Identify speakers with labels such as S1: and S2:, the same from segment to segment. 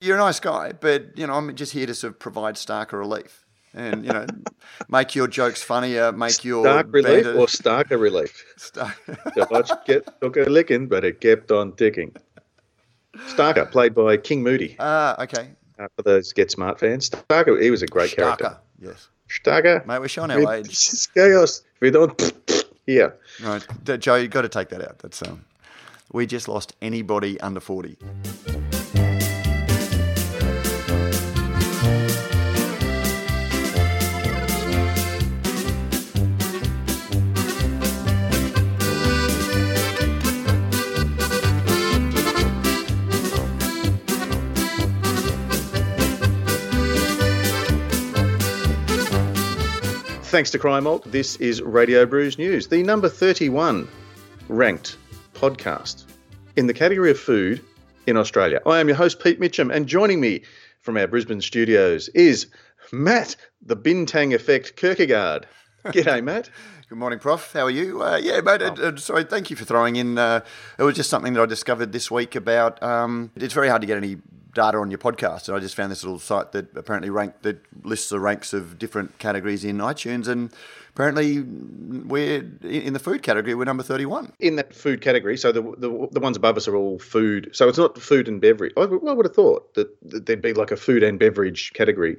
S1: You're a nice guy, but you know I'm just here to sort of provide starker relief. And you know, make your jokes funnier, make your
S2: Stark relief
S1: banter-
S2: or starker relief?
S1: Stark-
S2: The watch get, took a licking, but it kept on ticking. Starker, played by King Moody.
S1: Ah, okay.
S2: Uh, for those Get Smart fans, Starker, he was a great character.
S1: Starker, yes.
S2: Starker,
S1: Mate, we're showing our age.
S2: this is chaos. We don't, Yeah.
S1: Right, Joe, you've got to take that out. That's um, we just lost anybody under forty.
S2: Thanks to Cryer Malt this is Radio Brews News, the number 31 ranked podcast in the category of food in Australia. I am your host, Pete Mitchum, and joining me from our Brisbane studios is Matt, the Bintang Effect Kirkegaard. G'day, Matt.
S1: Good morning, Prof. How are you? Uh, yeah, mate. Uh, uh, sorry, thank you for throwing in. Uh, it was just something that I discovered this week about. Um, it's very hard to get any data on your podcast, and I just found this little site that apparently rank that lists the ranks of different categories in iTunes, and apparently we're in the food category. We're number thirty-one.
S2: In that food category, so the, the the ones above us are all food. So it's not food and beverage. I, would- I would have thought that, that there'd be like a food and beverage category.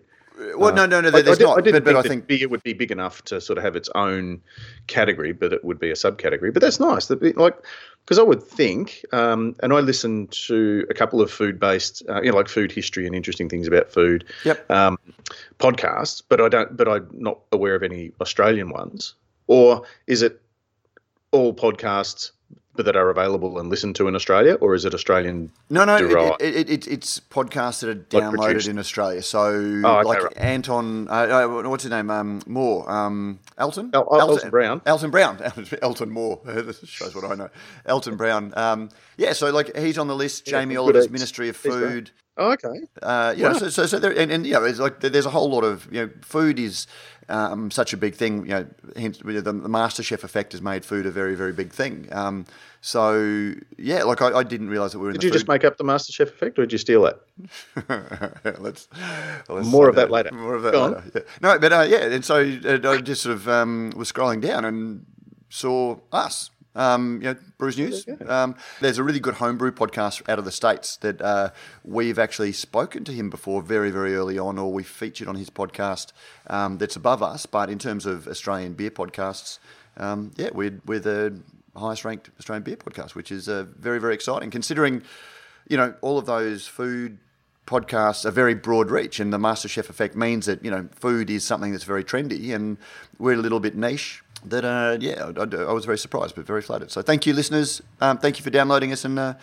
S1: Well, no, no, no.
S2: Uh, I-
S1: There's
S2: I, did,
S1: not.
S2: I didn't
S1: but, but I think
S2: it would be big enough to sort of have its own category, but it would be a subcategory. But that's nice. That like because I would think, um, and I listen to a couple of food-based, uh, you know, like food history and interesting things about food
S1: Yep.
S2: um, podcasts, but I don't. But I'm not aware of any Australian ones. Or is it all podcasts that are available and listened to in Australia, or is it Australian?
S1: No, no, it, it, it, it, it's podcasts that are downloaded
S2: produced.
S1: in Australia. So,
S2: Oh, okay,
S1: like
S2: right.
S1: Anton, uh, uh, what's his name? Um, Moore, um, Elton?
S2: El- El- Elton Brown.
S1: Elton Brown. Elton Moore. this shows what I know. Elton Brown. Um, yeah, so like he's on the list. Jamie
S2: good
S1: Oliver's
S2: eats.
S1: Ministry of Food.
S2: Oh, okay.
S1: Uh, you know, so, so, so there, and, and you know, it's like there's a whole lot of you know, food is um, such a big thing. You know, hence the, the MasterChef effect has made food a very, very big thing. Um, so yeah, like I, I didn't realize that we were in the Did
S2: you
S1: food.
S2: just make up the MasterChef effect, or did you steal it?
S1: let's, let's
S2: More of
S1: find
S2: that later.
S1: More of that
S2: Go
S1: later. Yeah. No, but uh, yeah, and so uh, I just sort of um, was scrolling down and saw us. Um, you know, Brews News. Um, there's a really good homebrew podcast out of the states that uh, we've actually spoken to him before, very very early on, or we featured on his podcast. Um, that's above us, but in terms of Australian beer podcasts, um, yeah, we're we're the highest ranked Australian beer podcast, which is uh, very very exciting considering you know, all of those food podcasts are very broad reach, and the MasterChef effect means that you know food is something that's very trendy, and we're a little bit niche. That uh, yeah, I, I- was very surprised, but very flattered. So thank you, listeners. Um, thank you for downloading us, and uh,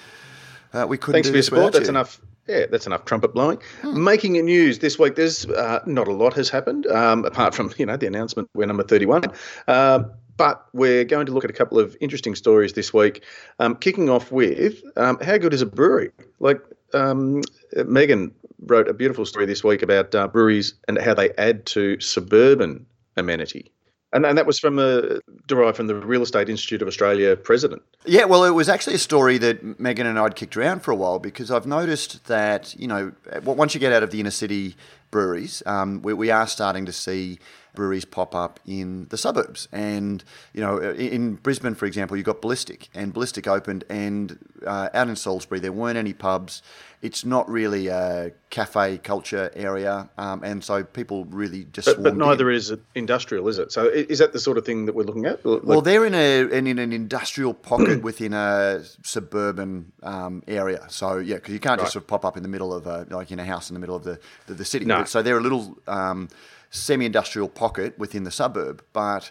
S1: uh, we couldn't.
S2: Thanks for your support. That's
S1: you.
S2: enough. Yeah, that's enough trumpet blowing. Making it news this week. There's uh, not a lot has happened um, apart from you know the announcement we're number 31. Uh, but we're going to look at a couple of interesting stories this week. Um, kicking off with um, how good is a brewery? Like um, Megan wrote a beautiful story this week about uh, breweries and how they add to suburban amenity. And, and that was from a, derived from the Real Estate Institute of Australia president.
S1: Yeah, well, it was actually a story that Megan and I'd kicked around for a while because I've noticed that, you know, once you get out of the inner city breweries, um, we, we are starting to see breweries pop up in the suburbs. And, you know, in, Brisbane, for example, you've got Ballistic, and Ballistic opened, and uh, out in Salisbury, there weren't any pubs. It's not really a cafe culture area, um, and so people really just
S2: But, but
S1: swarmed in.
S2: neither is it industrial, is it? So is that the sort of thing that we're looking at? Like-
S1: Well, they're in a in, in an industrial pocket within a suburban um, area. So yeah, because you can't just sort of pop up in the middle of a, like in a house in the middle of the the, the city.
S2: No.
S1: So they're a little um, semi-industrial pocket within the suburb, but.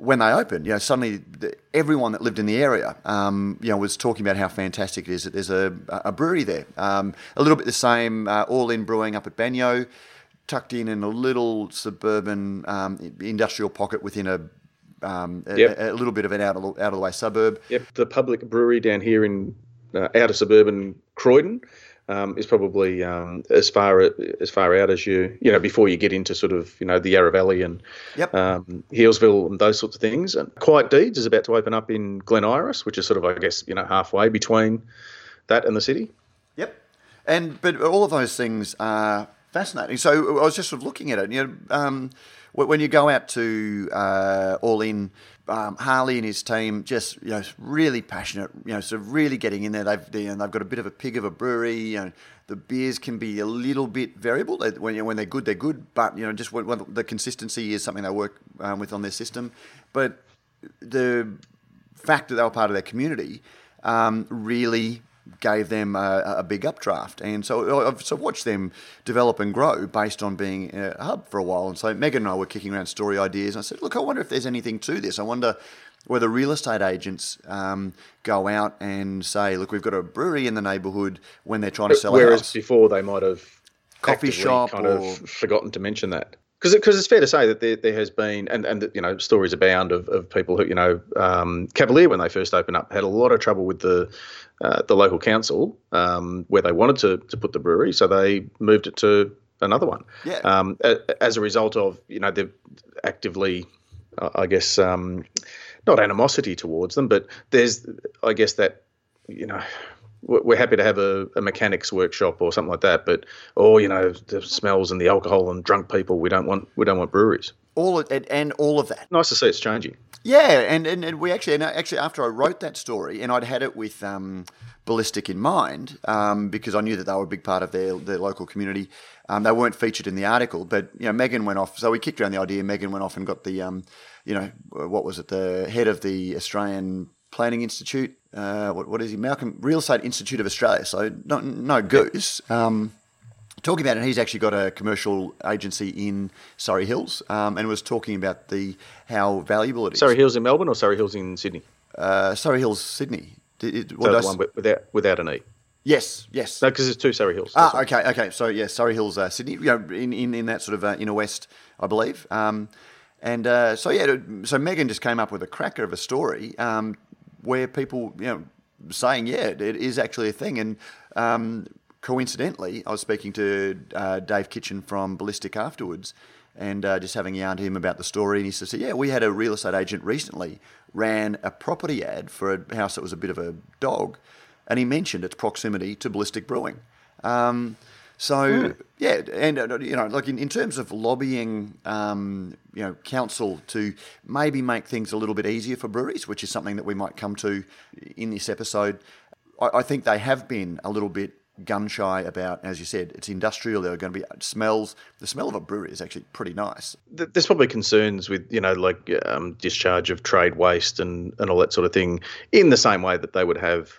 S1: When they opened, you know, suddenly the, everyone that lived in the area, um, you know, was talking about how fantastic it is that there's a, a brewery there. Um, a little bit the same, uh, All Inn brewing up at Banyo, tucked in in a little suburban um, industrial pocket within a um, a,
S2: Yep.
S1: a, little bit of an out of, the- out of the way suburb.
S2: Yep, the public brewery down here in uh, outer suburban Croydon um, is probably um, as far as far out as you you know before you get into sort of you know the Yarra Valley and
S1: Yep.
S2: um, Healesville and those sorts of things. And Quiet Deeds is about to open up in Glen Iris, which is sort of I guess you know halfway between that and the city.
S1: Yep. And but all of those things are fascinating. So I was just sort of looking at it. You know, um, when you go out to uh, All Inn, um, Harley and his team just you know really passionate. You know, of really getting in there. They've you know, they've got a bit of a pig of a brewery. You know, the beers can be a little bit variable. They, when you know, when they're good, they're good. But you know, just when, when the consistency is something they work um, with on their system. But the fact that they were part of their community um, really gave them a, a, big updraft. And so I've so watched them develop and grow based on being a hub for a while. And so Megan and I were kicking around story ideas. And I said, look, I wonder if there's anything to this. I wonder whether real estate agents um, go out and say, look, we've got a brewery in the neighbourhood when they're trying to sell
S2: Whereas
S1: a house.
S2: before they might have
S1: coffee shop
S2: kind
S1: or...
S2: of forgotten to mention that because because it's fair to say that there, there has been and and you know stories abound of, of people who you know um, Cavalier when they first opened up had a lot of trouble with the uh, the local council um, where they wanted to to put the brewery, so they moved it to another one.
S1: Yeah.
S2: Um, as a result of you know they've actively, I guess, um, not animosity towards them, but there's I guess that you know we're happy to have a, a, mechanics workshop or something like that. But oh, you know, the smells and the alcohol and drunk people. We don't want we don't want breweries.
S1: All of, and, and all of that.
S2: Nice to see it's changing.
S1: Yeah, and, and, and we actually and actually after I wrote that story and I'd had it with um, Ballistic in mind um, because I knew that they were a big part of their their local community. Um, they weren't featured in the article, but you know Megan went off. So we kicked around the idea. Megan went off and got the um, you know what was it the head of the Australian Planning Institute. Uh, what, what is he? Malcolm Real Estate Institute of Australia. So no, no goose. Um, talking about it, he's actually got a commercial agency in Surry Hills, um, and was talking about the how valuable it is.
S2: Surrey Hills in Melbourne or Surry Hills in Sydney?
S1: Uh, Surry Hills, Sydney.
S2: Did, so the one without without an E.
S1: Yes, yes.
S2: No, because there's two Surrey Hills.
S1: Ah, okay, okay. So yeah, Surry Hills, uh, Sydney. You know, in, in, in that sort of uh, inner west, I believe. Um, and uh, so yeah, so Megan just came up with a cracker of a story um, where people, you know, saying, yeah, it is actually a thing. And um, coincidentally, I was speaking to uh, Dave Kitchen from Ballistic afterwards and uh, just having a yarn to him about the story. And he says, yeah, we had a real estate agent recently ran a property ad for a house that was a bit of a dog. And he mentioned its proximity to Ballistic Brewing. Um, so mm. yeah, and uh, you know, like in, in terms of lobbying, um, you know, council to maybe make things a little bit easier for breweries, which is something that we might come to in this episode. I, I think they have been a little bit gun shy about, as you said, it's industrial. There are going to be smells. The smell of a brewery is actually pretty nice.
S2: There's probably concerns with you know like um, discharge of trade waste and and all that sort of thing in the same way that they would have,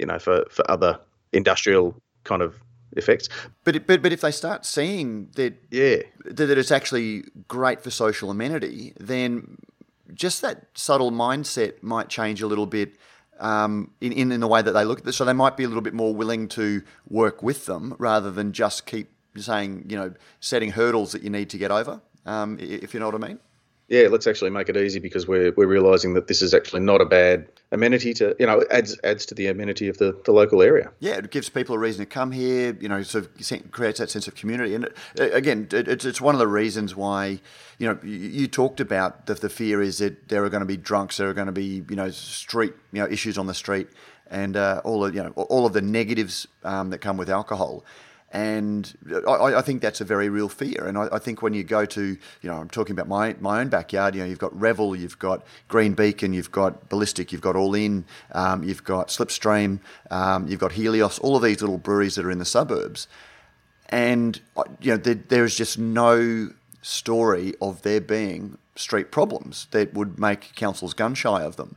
S2: you know, for for other industrial kind of effects.
S1: But but but if they start seeing that
S2: yeah
S1: that, that it's actually great for social amenity, then just that subtle mindset might change a little bit. Um, in, in, in the way that they look at this. So they might be a little bit more willing to work with them rather than just keep saying, you know, setting hurdles that you need to get over, um, if you know what I mean
S2: yeah, let's actually make it easy because we're we're realizing that this is actually not a bad amenity to you know adds adds to the amenity of the, the local area.
S1: Yeah, it gives people a reason to come here. You know, sort of creates that sense of community. And it, again, it, it's it's one of the reasons why you know you, you talked about the, the fear is that there are going to be drunks, there are going to be you know street you know issues on the street, and uh, all of you know all of the negatives um, that come with alcohol. And I, I, think that's a very real fear. And I, I, think when you go to, you know, I'm talking about my, my own backyard, you know, you've got Revel, you've got Green Beacon, you've got Ballistic, you've got All Inn, um, you've got Slipstream, um, you've got Helios, all of these little breweries that are in the suburbs. And, uh, you know, there, there is just no story of there being street problems that would make councils gun shy of them.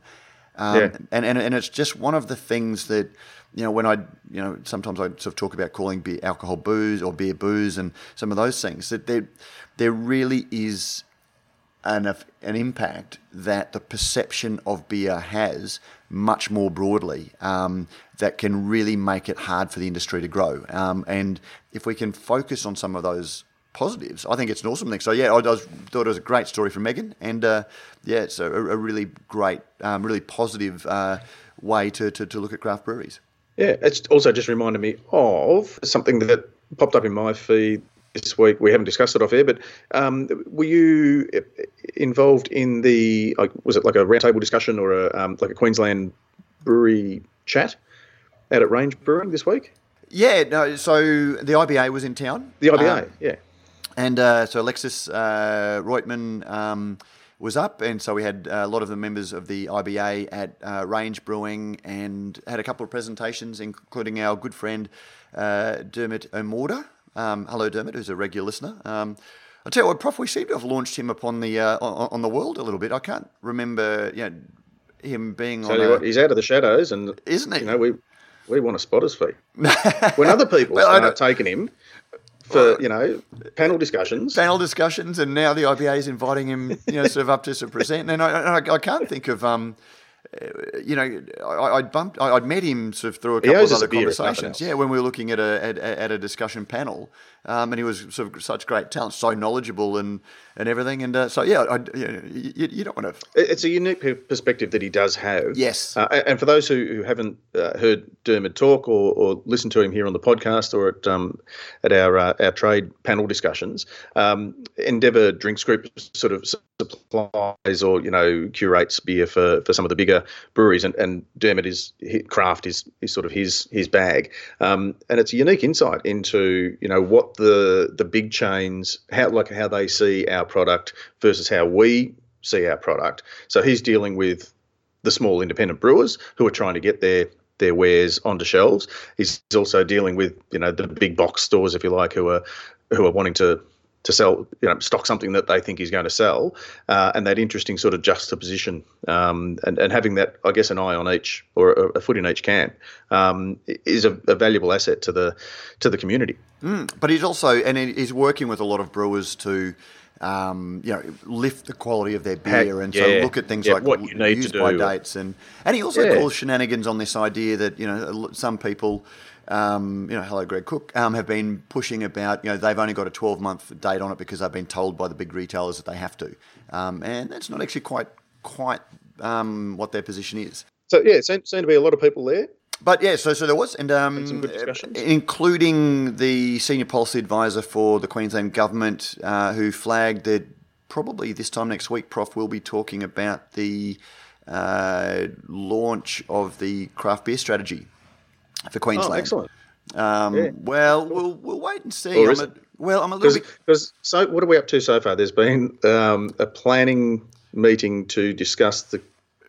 S1: Um, yeah. and, and, and it's just one of the things that, you know, when I, you know, sometimes I sort of talk about calling beer alcohol booze or beer booze and some of those things, that there, there really is an, an impact that the perception of beer has much more broadly um, that can really make it hard for the industry to grow. Um, and if we can focus on some of those positives. I think it's an awesome thing. So yeah, I, was, thought it was a great story from Megan, and uh, yeah, it's a, a really great, um, really positive uh, way to, to, to look at craft breweries.
S2: Yeah, it's also just reminded me of something that popped up in my feed this week. We haven't discussed it off air, but um, were you involved in the like, was it like a roundtable discussion or a um, like a Queensland brewery chat out at Range Brewing this week?
S1: Yeah, no. So the IBA was in town.
S2: The IBA,
S1: Um,
S2: yeah.
S1: And uh, so Alexis uh, Reutman um, was up, and so we had a lot of the members of the IBA at uh, Range Brewing and had a couple of presentations, including our good friend uh, Dermot O'Morda. Um, hello, Dermot, who's a regular listener. Um, I'll tell you what, Prof, we seem to have launched him upon the uh, on, on the world a little bit. I can't remember, you know, him being
S2: Tell
S1: on.
S2: you
S1: a,
S2: what, he's out of the shadows, and
S1: Isn't he?
S2: You know, we we want a spotter's fee. when other people
S1: Well,
S2: start taking him for you know panel discussions,
S1: panel discussions, and now the IBA is inviting him, you know, sort of up to sort of present. And I, I, I can't think of, um, you know, I, I'd bumped, I- I'd met him sort of through a couple of other
S2: beer, if nothing
S1: conversations. Yeah, when we were looking at a at, at a discussion panel, um, and he was sort of such great talent, so knowledgeable and and everything. And uh, so yeah, I, you, know, you, you don't want to.
S2: it's a unique perspective that he does have.
S1: Yes.
S2: Uh, and- and for those who, who haven't uh, heard Dermot talk or, or listened to him here on the podcast or at um, at our uh, our trade panel discussions, um, Endeavour Drinks Group sort of supplies or you know curates beer for, for some of the bigger breweries, and, and Dermot is craft is is sort of his his bag, um, and it's a unique insight into you know what the the big chains how like how they see our product versus how we see our product. So he's dealing with the small independent brewers who are trying to get their their wares onto shelves. He's also dealing with you know the big box stores, if you like, who are who are wanting to to sell you know stock something that they think he's going to sell, uh, and that interesting sort of juxtaposition um, and and having that I guess an eye on each or a, a foot in each can um, is a, a valuable asset to the to the community.
S1: But he's also and he's working with a lot of brewers to. Um, you know, lift the quality of their beer, and so look at things
S2: Yeah,
S1: like
S2: what you need to
S1: use by dates, and and he also
S2: Yeah.
S1: calls shenanigans on this idea that you know some people, um, you know, hello Greg Cook, um, have been pushing about you know they've only got a twelve month date on it because they've been told by the big retailers that they have to, um, and that's not actually quite quite um, what their position is.
S2: So yeah, seem, seem to be a lot of people there.
S1: But yeah, so so there was, and um,
S2: some good
S1: including the senior policy advisor for the Queensland government, uh, who flagged that probably this time next week, Prof will be talking about the uh, launch of the craft beer strategy for Queensland.
S2: Oh, excellent.
S1: Um,
S2: Yeah.
S1: Well, we'll we'll wait and see. I'm a- well, I'm a little bit.
S2: Because so, what are we up to so far? There's been um, a planning meeting to discuss the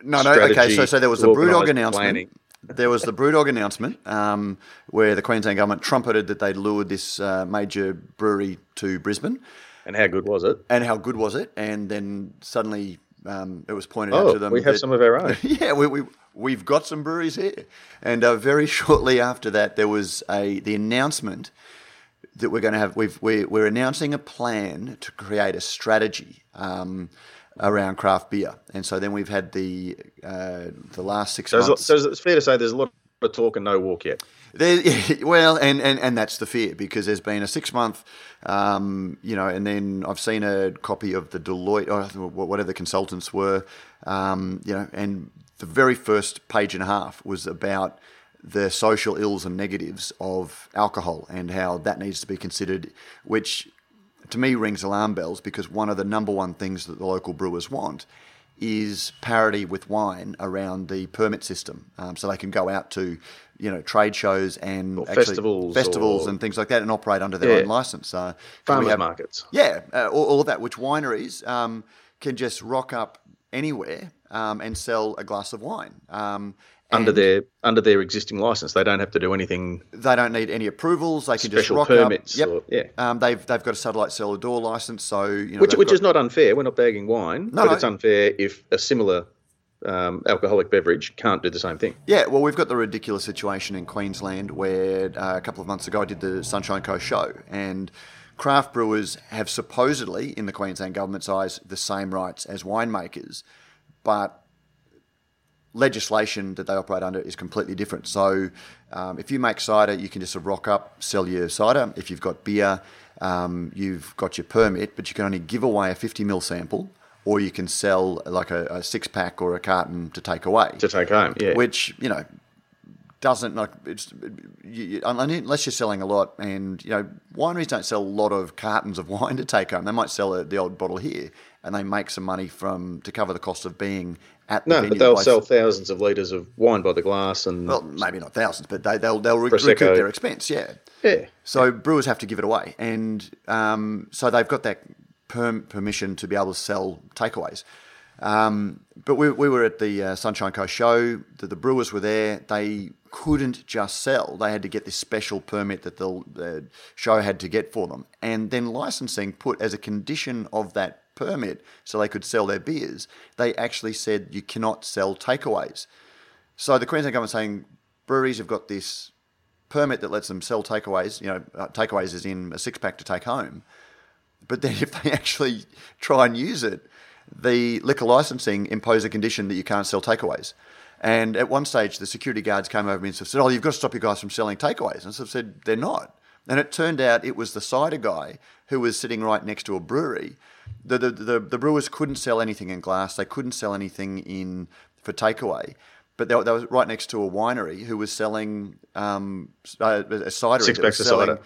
S1: No, no. Okay, so so there was the BrewDog announcement.
S2: planning.
S1: There was the BrewDog announcement um, where the Queensland government trumpeted that they'd lured this uh, major brewery to Brisbane.
S2: and how good was it?
S1: and how good was it? And then suddenly um, it was pointed out
S2: Oh,
S1: to them.
S2: we have
S1: that-
S2: some of our own.
S1: yeah, we, we we've got some breweries here, and uh, very shortly after that, there was a the announcement that we're going to have. We've we're, we're announcing a plan to create a strategy. Um, Around craft beer, and so then we've had the uh, the last six
S2: So,
S1: months.
S2: so it's fair to say there's a lot of talk and no walk yet.
S1: There, well, and, and, and that's the fear because there's been a six month, um, you know, and then I've seen a copy of the Deloitte or whatever the consultants were, um, you know, and the very first page and a half was about the social ills and negatives of alcohol and how that needs to be considered, which to me rings alarm bells because one of the number one things that the local brewers want is parity with wine around the permit system, um, so they can go out to you know trade shows and
S2: festivals
S1: festivals and things like that, and operate under their
S2: Yeah.
S1: own license. Uh,
S2: Farmers
S1: have-
S2: markets.
S1: yeah, uh, all, all of that, which wineries um, can just rock up anywhere um, and sell a glass of wine. Um,
S2: Under their under their existing license, they don't have to do anything.
S1: they don't need any approvals. They can just rock
S2: permits
S1: up.
S2: or- yeah.
S1: Um, they've they've got a satellite cellar door license, so you know
S2: Which, which
S1: got-
S2: is not unfair. We're not bagging wine,
S1: No,
S2: but
S1: no.
S2: it's unfair if a similar um, alcoholic beverage can't do the same thing.
S1: Yeah, well, we've got the ridiculous situation in Queensland where uh, a couple of months ago I did the Sunshine Coast show, and craft brewers have supposedly, in the Queensland government's eyes, the same rights as winemakers, but legislation that they operate under is completely different. So, um, if you make cider, you can just sort of rock up, sell your cider. If you've got beer, um, you've got your permit, but you can only give away a 50 mil sample, or you can sell like a, a six pack or a carton to take away
S2: To take home, yeah.
S1: which you know doesn't like it's you, you- unless you're selling a lot and you know wineries don't sell a lot of cartons of wine to take home they might sell a, the old bottle here and they make some money from to cover the cost of being at the
S2: No,
S1: venue.
S2: but they'll sell thousands of litres of wine by the glass and
S1: Well, maybe not thousands, but they, they'll they'll re- recoup their expense. Yeah.
S2: yeah.
S1: So brewers have to give it away, and um, so they've got that perm- permission to be able to sell takeaways. Um, but we, we were at the uh, Sunshine Coast show. The, the brewers were there. They couldn't just sell. They had to get this special permit that the, the show had to get for them, and then licensing put as a condition of that permit, so they could sell their beers. They actually said you cannot sell takeaways. So the Queensland government saying breweries have got this permit that lets them sell takeaways. You know, uh, takeaways is in a six pack to take home. But then if they actually try and use it, the liquor licensing impose a condition that you can't sell takeaways. And at one stage, the security guards came over me and said, "Oh, you've got to stop you guys from selling takeaways." And so I said, "They're not." And it turned out it was the cider guy who was sitting right next to a brewery. The, the, the, the brewers couldn't sell anything in glass. They couldn't sell anything in for takeaway. But they, were- they was right next to a winery who was selling um, uh, a cider.
S2: Six packs of cider.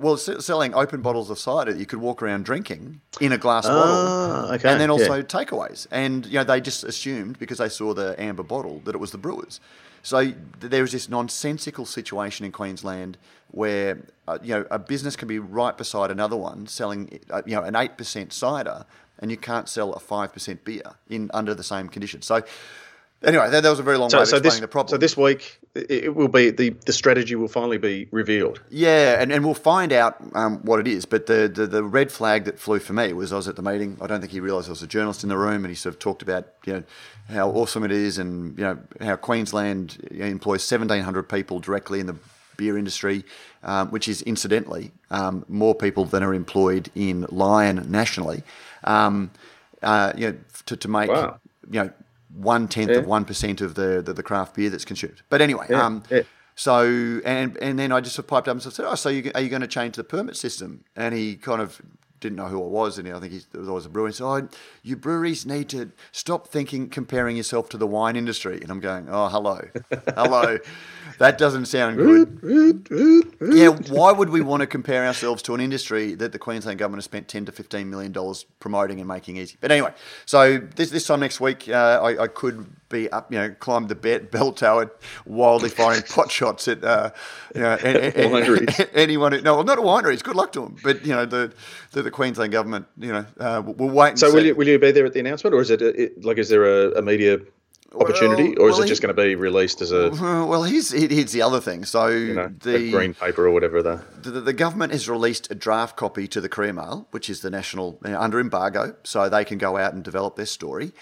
S1: Well, selling open bottles of cider that you could walk around drinking in a glass bottle,
S2: Ah, okay,
S1: and then also
S2: yeah.
S1: takeaways. And you know they just assumed because they saw the amber bottle that it was the brewers. So th- there is this nonsensical situation in Queensland where uh, you know a business can be right beside another one selling uh, you know an eight percent cider, and you can't sell a five percent beer in under the same conditions. So anyway, that, that was a very long way
S2: So,
S1: of
S2: so
S1: explaining
S2: this
S1: the problem.
S2: so this week it, it will be the the strategy will finally be revealed.
S1: Yeah, and, and we'll find out um, what it is. But the, the, the red flag that flew for me was I was at the meeting. I don't think he realised there was a journalist in the room, and he sort of talked about you know how awesome it is, and you know how Queensland employs seventeen hundred people directly in the beer industry, um, which is incidentally um, more people than are employed in Lion nationally. Um, uh, you know, to, to make
S2: Wow.
S1: you know one tenth
S2: Yeah.
S1: of one percent of the, the the craft beer that's consumed. But anyway,
S2: Yeah,
S1: um,
S2: yeah.
S1: so and and then I just piped up and said, "Oh, so you, are you going to change the permit system?" And he kind of didn't know who I was, and I think I was a brewer. He said, "Oh, you breweries need to stop thinking comparing yourself to the wine industry." And I'm going, "Oh, hello, hello, that doesn't sound good." yeah, why would we want to compare ourselves to an industry that the Queensland government has spent ten to fifteen million dollars promoting and making easy? But anyway, so this this time next week, uh, I, I could be up, you know, climb the be- bell tower, wildly firing pot shots at, uh, you know, a- a- a- anyone. Who, no, well, not wineries. Good luck to them. But you know, the the, the Queensland government, you know, uh, we'll, wait and
S2: So
S1: see.
S2: will you will you be there at the announcement, or is it, it like is there a, a media opportunity,
S1: Well-
S2: or is
S1: well,
S2: it just going to be released as a
S1: well, here's here's the other thing. So
S2: you know
S1: the
S2: green paper or whatever the
S1: the, the government has released a draft copy to the Courier Mail, which is the national you know, under embargo, so they can go out and develop their story.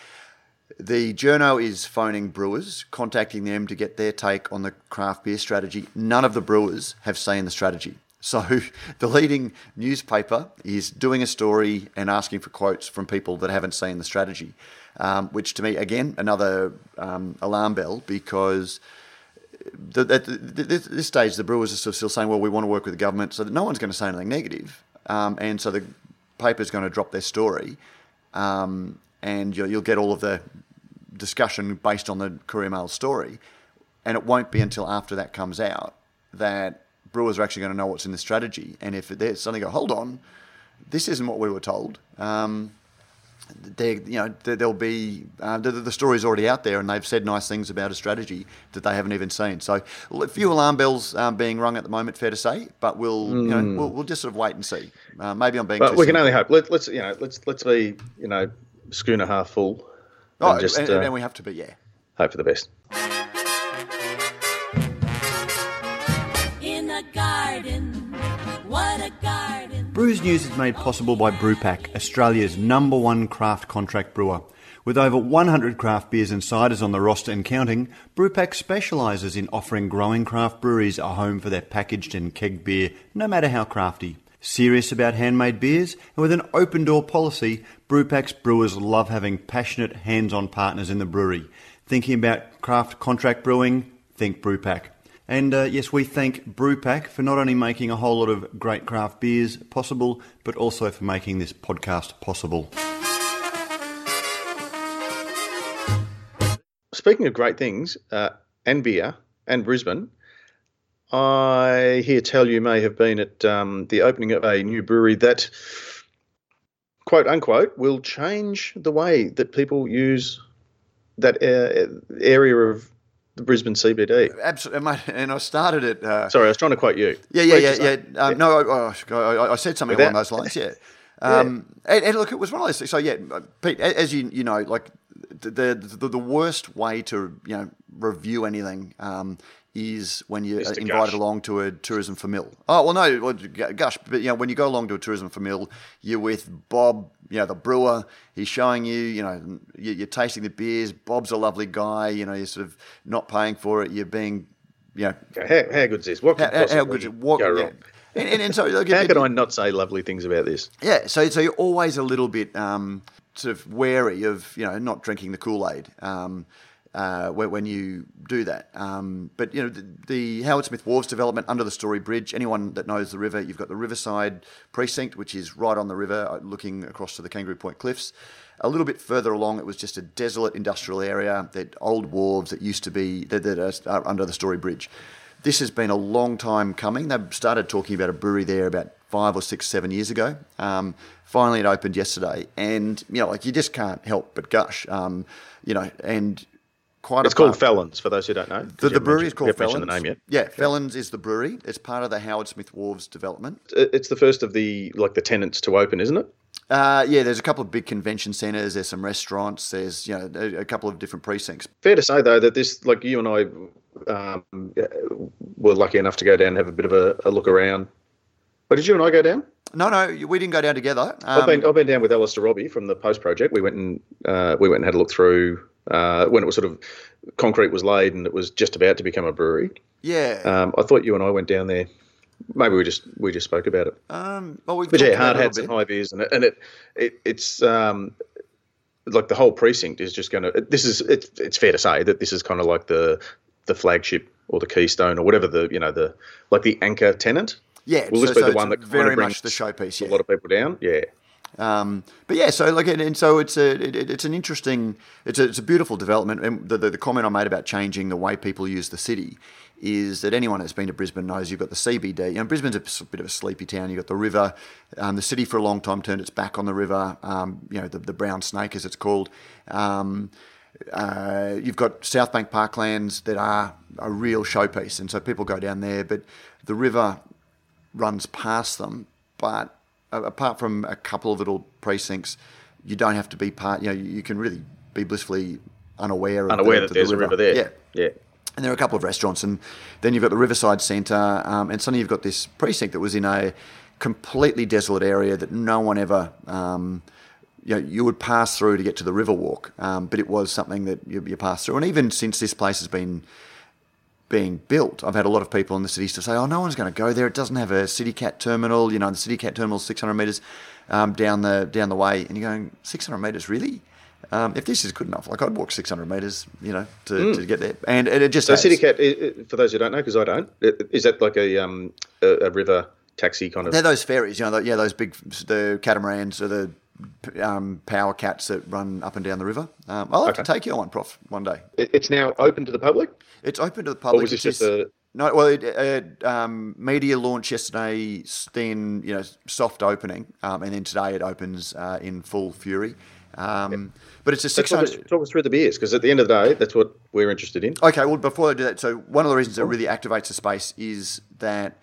S1: The journo is phoning brewers, contacting them to get their take on the craft beer strategy. None of the brewers have seen the strategy. So the leading newspaper is doing a story and asking for quotes from people that haven't seen the strategy, um, which to me, again, another um, alarm bell because at this, stage, the brewers are still saying, well, we want to work with the government so that no one's going to say anything negative. Um, and so the paper's going to drop their story um, and you'll, you'll get all of the discussion based on the Courier Mail story. And it won't be until after that comes out that brewers are actually going to know what's in the strategy. And if they suddenly go, hold on, this isn't what we were told. Um, there, you know, there, there'll be uh, the, the story's already out there, and they've said nice things about a strategy that they haven't even seen. So, a few alarm bells um, being rung at the moment, fair to say. But we'll, you know, we'll, we'll just sort of wait and see. Uh, maybe I'm being.
S2: But we can only hope. Let, let's you know let's let's be you know schooner half full.
S1: Oh,
S2: and just
S1: and,
S2: uh,
S1: and we have to be, yeah.
S2: hope for the best.
S3: in a garden. What a garden.
S4: Brews News is made possible by Brewpack, Australia's number one craft contract brewer. With over 100 craft beers and ciders on the roster and counting, Brewpack specialises in offering growing craft breweries a home for their packaged and keg beer, no matter how crafty. Serious about handmade beers, and with an open door policy, Brewpack's brewers love having passionate, hands on partners in the brewery. Thinking about craft contract brewing? Think Brewpack. And uh, yes, we thank Brewpack for not only making a whole lot of great craft beers possible, but also for making this podcast possible.
S2: Speaking of great things, uh, and beer and Brisbane, I hear tell you may have been at um, the opening of a new brewery that, quote unquote, will change the way that people use that uh, area of the Brisbane CBD.
S1: Absolutely. And I started it. Uh,
S2: Sorry, I was trying to quote you.
S1: Yeah, yeah, yeah, yeah. Um, No, I, I, I, I said something
S2: Without-
S1: along those lines. Yeah. Um, And, and look, it was one of those things. So yeah, Pete, as you you know, like the the, the, the worst way to you know review anything um, is when you're
S2: Is
S1: invited
S2: gush.
S1: along to a tourism famil. Oh well, no, well, gush. But you know, when you go along to a tourism famil, you're with Bob, you know, the brewer. He's showing you, you know, you- you're tasting the beers. Bob's a lovely guy. You know, you're sort of not paying for it. You're being, you know,
S2: How, how good's this? What
S1: how,
S2: could
S1: how, how
S2: possibly
S1: good? What?
S2: go
S1: yeah.
S2: wrong?
S1: And, and, and so, like,
S2: How
S1: it-
S2: could I not say lovely things about this?
S1: yeah, so so you're always a little bit um, sort of wary of you know not drinking the Kool Aid um, uh, when, you do that. Um, but you know the, the Howard Smith Wharves development under the Story Bridge. Anyone that knows the river, you've got the Riverside Precinct, which is right on the river, uh, looking across to the Kangaroo Point Cliffs. A little bit further along, it was just a desolate industrial area that old wharves that used to be that, that are under the Story Bridge. This has been a long time coming. They started talking about a brewery there about five or six, seven years ago. Um, finally, it opened yesterday, and you know, like you just can't help but gush. Um, you know, and quite.
S2: It's called
S1: apart-
S2: Felons, for those who don't know.
S1: The, the brewery is called Felons.
S2: the name yet.
S1: Yeah, Felons is the brewery. It's part of the Howard Smith Wharves development.
S2: It's the first of the like the tenants to open, isn't it?
S1: Uh, yeah, there's a couple of big convention centres. There's some restaurants. There's you know a, a couple of different precincts.
S2: Fair to say though that this, like you and I, um, were lucky enough to go down and have a bit of a, a look around. But did you and I go down?
S1: No, no, we didn't go down together.
S2: I've
S1: Um,
S2: been I've been down with Alistair Robbie from the Post Project. We went and uh, we went and had a look through uh, when it was sort of concrete was laid and it was just about to become a brewery.
S1: yeah.
S2: Um, I thought you and I went down there. Maybe we just we just spoke about it.
S1: Um, well,
S2: But yeah, hard hats and high beers, and it, and it, it it's um, like the whole precinct is just going to. This is it's it's fair to say that this is kind of like the the flagship or the keystone or whatever the you know the like the anchor tenant.
S1: Yeah,
S2: will this
S1: so-
S2: be
S1: so
S2: the one that
S1: very
S2: kind of
S1: much the showpiece,
S2: a lot of people down? Yeah,
S1: Um, but yeah, so like, and, so it's a it, it- it's an interesting, it's a, it's a beautiful development. And the, the, the comment I made about changing the way people use the city is that anyone that's been to Brisbane knows you've got the CBD. You know, Brisbane's a bit of a sleepy town. You've got the river. Um, the city for a long time turned its back on the river. Um, you know, the, the brown snake, as it's called. Um, uh, you've got South Bank Parklands that are a real showpiece, and so people go down there. But the river runs past them, but apart from a couple of little precincts, you don't have to be part. You know, you can really be blissfully unaware of
S2: unaware
S1: the,
S2: that there's
S1: the
S2: a river there.
S1: Yeah.
S2: yeah.
S1: And there are a couple of restaurants, and then you've got the Riverside Centre, um, and suddenly you've got this precinct that was in a completely desolate area that no one ever, um, you know, you would pass through to get to the Riverwalk, um, but it was something that you, you pass through. And even since this place has been being built, I've had a lot of people in the cities to say, "Oh, no one's going to go there. It doesn't have a City Cat terminal. You know, the City Cat terminal is 600 metres um, down the down the way." And you're going, "600 metres, really?" Um, if this is good enough, like I'd walk 600 metres, you know, to, to get there, and, and it just.
S2: So
S1: has.
S2: City Cat, i- i- for those who don't know, because I don't, is that like a um a, a river taxi kind of?
S1: They're those ferries, you know, the, yeah, those big the catamarans or the um, power cats that run up and down the river. Um, I'll have to take you on one, Prof, one day.
S2: It's now open to the public.
S1: It's open to the public.
S2: was this
S1: It's
S2: just a-
S1: no? Well, it, it, um, media launch yesterday, then you know soft opening, um, and then today it opens uh, in full fury. Um, But it's a
S2: So
S1: six
S2: talk, talk us through the beers, because at the end of the day, that's what we're interested in.
S1: Okay, well, before I do that, so one of the reasons it really activates the space is that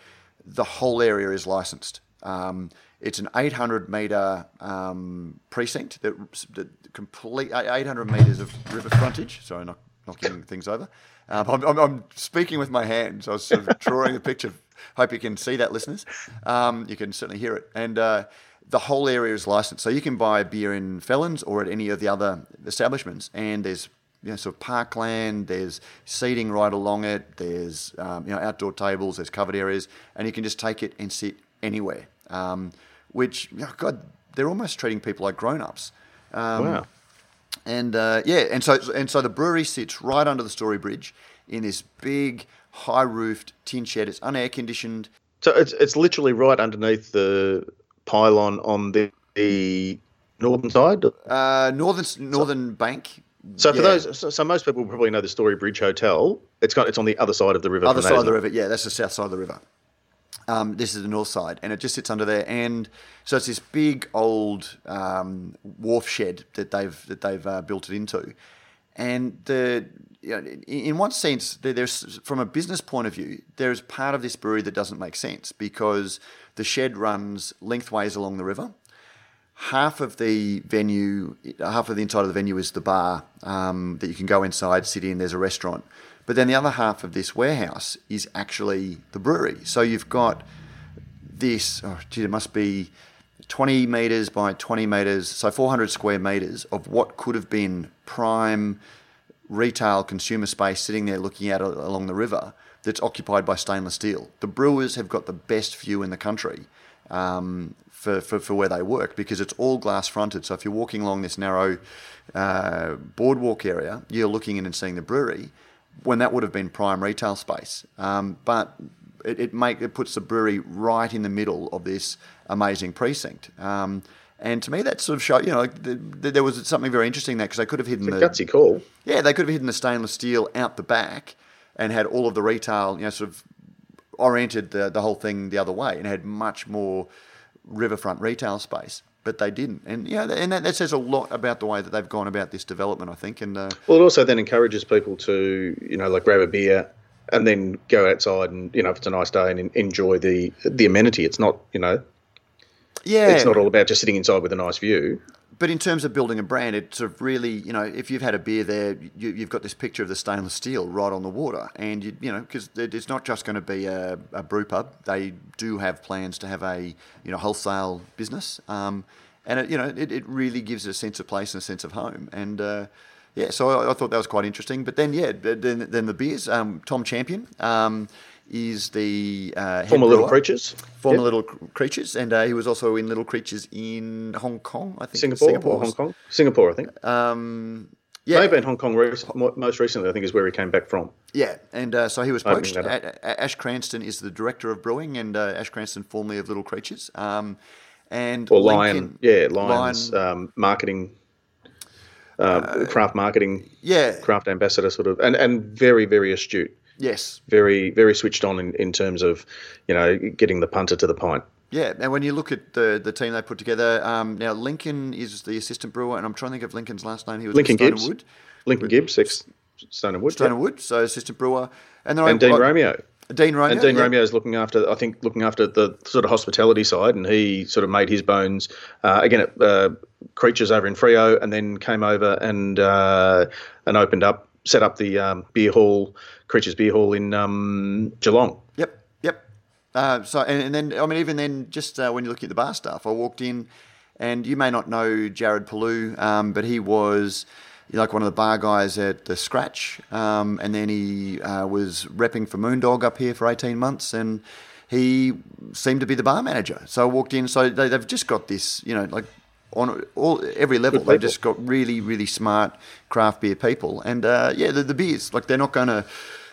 S1: the whole area is licensed. It's an 800 metre um, precinct that, that complete 800 metres of river frontage. Sorry, not knocking things over. Um, I'm, I'm, I'm speaking with my hands. I was sort of drawing a picture. Hope you can see that, listeners. Um, you can certainly hear it. And uh, the whole area is licensed, so you can buy beer in Felons or at any of the other establishments. And there's you know, sort of parkland. There's seating right along it. There's um, you know outdoor tables. There's covered areas, and you can just take it and sit anywhere. Um, which oh God, they're almost treating people like grown-ups. Um,
S2: Wow.
S1: And uh, yeah, and so and so the brewery sits right under the Story Bridge in this big, high-roofed tin shed. It's unair conditioned.
S2: So it's it's literally right underneath the pylon on the, the northern side.
S1: Uh, northern northern bank.
S2: So for
S1: Yeah.
S2: those, so, so most people probably know the Story Bridge Hotel. It's got it's on the other side of the river.
S1: other side of the river. Yeah, that's the south side of the river. Um, this is the north side, and it just sits under there. And so it's this big old um, wharf shed that they've that they've uh, built it into. And the you know, in one sense, there's from a business point of view, there's part of this brewery that doesn't make sense because the shed runs lengthways along the river. Half of the venue, half of the inside of the venue is the bar um, that you can go inside, sit in. There's a restaurant, but then the other half of this warehouse is actually the brewery. So you've got this, oh, gee, it must be 20 metres by 20 metres, so 400 square metres of what could have been prime retail consumer space sitting there looking out along the river that's occupied by stainless steel. The brewers have got the best view in the country um, for, for, for where they work because it's all glass fronted. So if you're walking along this narrow uh, boardwalk area, you're looking in and seeing the brewery when that would have been prime retail space. Um, but it, it make it puts the brewery right in the middle of this amazing precinct. Um, and to me, that sort of showed, you know, the, the, there was something very interesting there because they could have hidden
S2: It's
S1: the
S2: gutsy call.
S1: yeah, they could have hidden the stainless steel out the back and had all of the retail, you know, sort of oriented the, the whole thing the other way and had much more riverfront retail space. But they didn't, and you know, and that, that says a lot about the way that they've gone about this development, I think. And uh,
S2: Well, it also then encourages people to, you know, like grab a beer and then go outside and, you know, if it's a nice day and enjoy the the amenity. It's not, you know,
S1: yeah,
S2: it's not all about just sitting inside with a nice view.
S1: But in terms of building a brand, it sort of really, you know, if you've had a beer there, you, you've got this picture of the stainless steel right on the water, and you, you know, because it's not just going to be a, a brew pub. They do have plans to have a, you know, wholesale business, um, and it, you know, it, it really gives it a sense of place and a sense of home, and. Uh, yeah, so I, I thought that was quite interesting. But then, yeah, then, then the beers. Um, Tom Champion um, is the uh,
S2: Former Little. Creatures.
S1: Former
S2: Yep.
S1: Little Creatures, and uh, he was also in Little Creatures in Hong Kong, I think.
S2: Singapore, or Hong Kong? Singapore, I think.
S1: Um, yeah,
S2: Maybe in Hong Kong most recently, I think, is where he came back from.
S1: yeah, and uh, so he was poached.
S2: that
S1: A- A- Ash Cranston is the director of brewing, and uh, Ash Cranston, formerly of Little Creatures, um, and
S2: Or Lion,
S1: Lincoln-
S2: yeah, Lion's
S1: Lion-
S2: um, marketing, uh, craft marketing,
S1: yeah,
S2: craft ambassador sort of, and, and very, very astute.
S1: Yes,
S2: very very switched on in, in terms of you know getting the punter to the pint.
S1: yeah. And when you look at the the team they put together, um, now Lincoln is the assistant brewer, and I'm trying to think of Lincoln's last name. He was
S2: Lincoln Gibbs,
S1: Wood,
S2: Lincoln Gibbs, ex Stone and Wood,
S1: Stone
S2: yeah.
S1: and Wood, so assistant brewer, and then
S2: and
S1: I,
S2: Dean
S1: I-
S2: Romeo.
S1: Dean Romeo,
S2: And Dean
S1: yeah.
S2: Romeo is looking after, I think, looking after the sort of hospitality side, and he sort of made his bones uh, again at uh, Creatures over in Freo, and then came over and uh, and opened up, set up the um, beer hall, Creatures Beer Hall in um, Geelong.
S1: Yep, yep. Uh, so, and, and then, I mean, even then, just uh, when you look at the bar staff, I walked in, and you may not know Jared Palou, um, but he was like one of the bar guys at the Scratch, um, and then he uh, was repping for Moondog up here for 18 months, and he seemed to be the bar manager. So I walked in, so they, they've just got this, you know, like on all every level, they've just got really, really smart craft beer people, and uh, yeah, the, the beers like they're not going to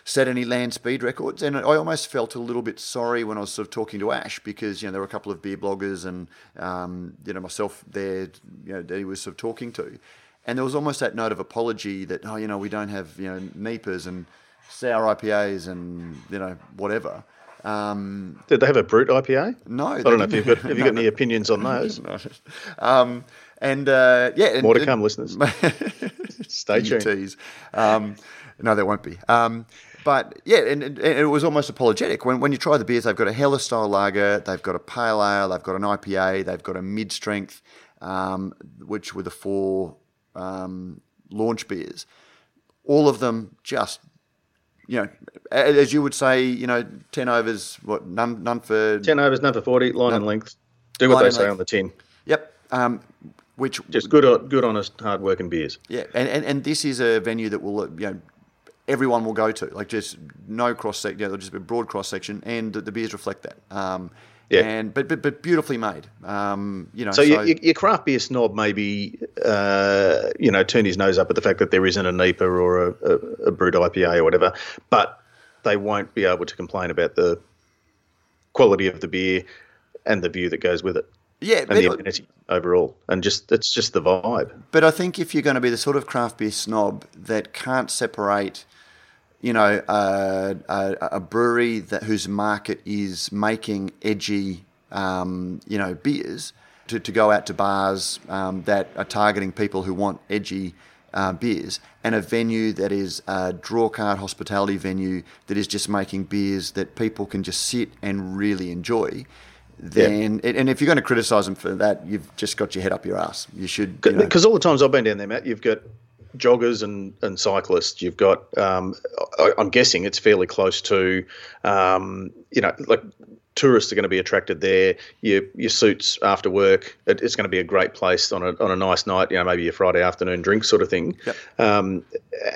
S1: set any land speed records. And I almost felt a little bit sorry when I was sort of talking to Ash because you know there were a couple of beer bloggers and um, you know myself there, you know that he was sort of talking to, and there was almost that note of apology that oh you know we don't have you know NEPAs and sour IPAs and you know whatever. Um,
S2: Did they have a brut IPA?
S1: no,
S2: I don't know if you've got, have you got any opinions on those.
S1: um, and uh, yeah, and-
S2: More to come, listeners. Stay tuned.
S1: Um, no, there won't be. Um, but yeah, and, and it was almost apologetic. When, when you try the beers, they've got a Helles style lager, they've got a pale ale, they've got an IPA, they've got a mid strength, um, which were the four um, launch beers. All of them just, you know, as you would say, you know, 10 overs, what, none, none for.
S2: 10 overs, none for 40, line and length. Do what they say
S1: length.
S2: on the tin.
S1: Yep. Um, which
S2: Just good, good, honest, hard-working beers.
S1: Yeah, and, and, and this is a venue that will, you know, everyone will go to. Like just no cross section, yeah, there'll just be a broad cross section, and the, the beers reflect that. Um,
S2: Yeah.
S1: And but but, but beautifully made. Um, you know.
S2: So, your, your, your craft beer snob maybe, uh, you know, turn his nose up at the fact that there isn't a NEPA or a, a, a brut IPA or whatever, but they won't be able to complain about the quality of the beer and the view that goes with it
S1: yeah,
S2: and the amenity overall. And just it's just the vibe.
S1: but I think if you're going to be the sort of craft beer snob that can't separate, you know, a, a, a brewery that whose market is making edgy, um, you know, beers, to, to go out to bars um, that are targeting people who want edgy uh, beers and a venue that is a drawcard hospitality venue that is just making beers that people can just sit and really enjoy, then and if you're going to criticise them for that, you've just got your head up your ass. You should you know-
S2: Because all the times I've been down there, Matt, you've got joggers and, and cyclists. You've got, um, I, I'm guessing it's fairly close to, um, you know, like tourists are going to be attracted there. Your your suits after work, it, it's going to be a great place on a on a nice night. You know, maybe a Friday afternoon drink sort of thing.
S1: Yep.
S2: Um,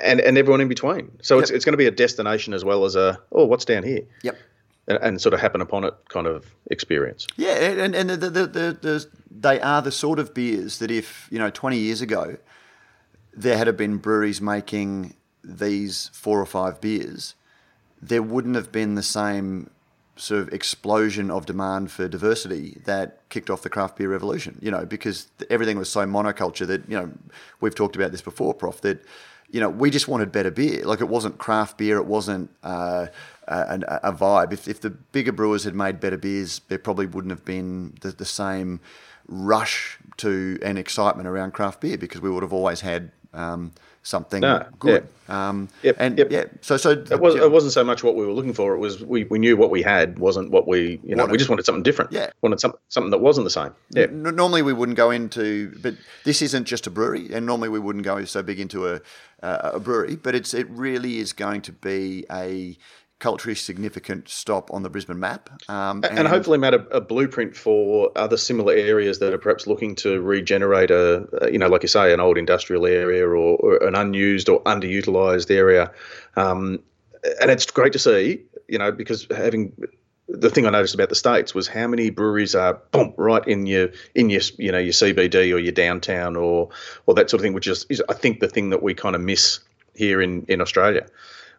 S2: and and everyone in between. So it's
S1: Yep.
S2: it's going to be a destination as well as a oh, what's down here?
S1: Yep.
S2: And, and sort of happen upon it kind of experience.
S1: Yeah, and and the, the, the, the, they are the sort of beers that if you know twenty years ago there had been breweries making these four or five beers, there wouldn't have been the same sort of explosion of demand for diversity that kicked off the craft beer revolution. You know, because everything was so monoculture that you know we've talked about this before, Prof. That you know we just wanted better beer. Like it wasn't craft beer, it wasn't. Uh, a, a vibe. If, if the bigger brewers had made better beers, there probably wouldn't have been the, the same rush to and excitement around craft beer because we would have always had um, something
S2: No,
S1: good. Um,
S2: Yep,
S1: and
S2: yep.
S1: yeah, so so
S2: It, was, it wasn't so much what we were looking for. It was we, we knew what we had wasn't what we you know
S1: Wanted.
S2: we just wanted something different.
S1: Yeah.
S2: wanted some, something that wasn't the same. Yeah,
S1: N- normally we wouldn't go into, but this isn't just a brewery, and normally we wouldn't go so big into a uh, a brewery, but it's it really is going to be a culturally significant stop on the Brisbane map, um,
S2: and, hopefully, Matt, a, a blueprint for other similar areas that are perhaps looking to regenerate a, a you know, like you say, an old industrial area or, or an unused or underutilized area. Um, and it's great to see, you know, because having the thing I noticed about the states was how many breweries are boom right in your in your you know your CBD or your downtown or or that sort of thing, which is, is I think the thing that we kind of miss here in in Australia.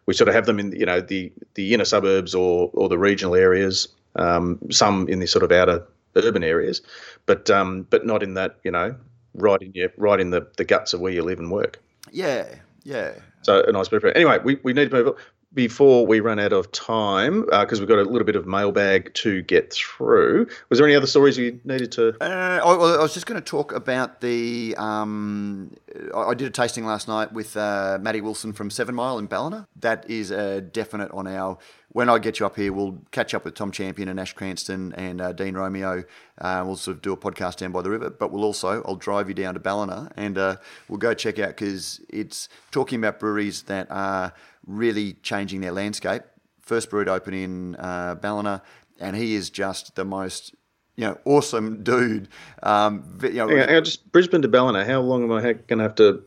S2: We sort of have them in you know the the inner suburbs or or the regional areas, um, some in the sort of outer urban areas, but um, but not in that you know right in your right in the, the guts of where you live and work.
S1: yeah, yeah.
S2: So a nice blueprint. Anyway, we, we need to move on before we run out of time because we've got a little bit of mailbag to get through. Was there any other stories you needed to?
S1: Uh, I, I was just going to talk about the. Um, I did a tasting last night with uh, Matty Wilson from Seven Mile in Ballina. That is a definite on our. When I get you up here, we'll catch up with Tom Champion and Ash Cranston and uh, Dean Romeo. Uh, we'll sort of do a podcast down by the river, but we'll also I'll drive you down to Ballina and uh, we'll go check out because it's talking about breweries that are really changing their landscape. First to open in uh, Ballina, and he is just the most you know, awesome dude. Um, you know,
S2: on, just Brisbane to Ballina. How long am I going to have to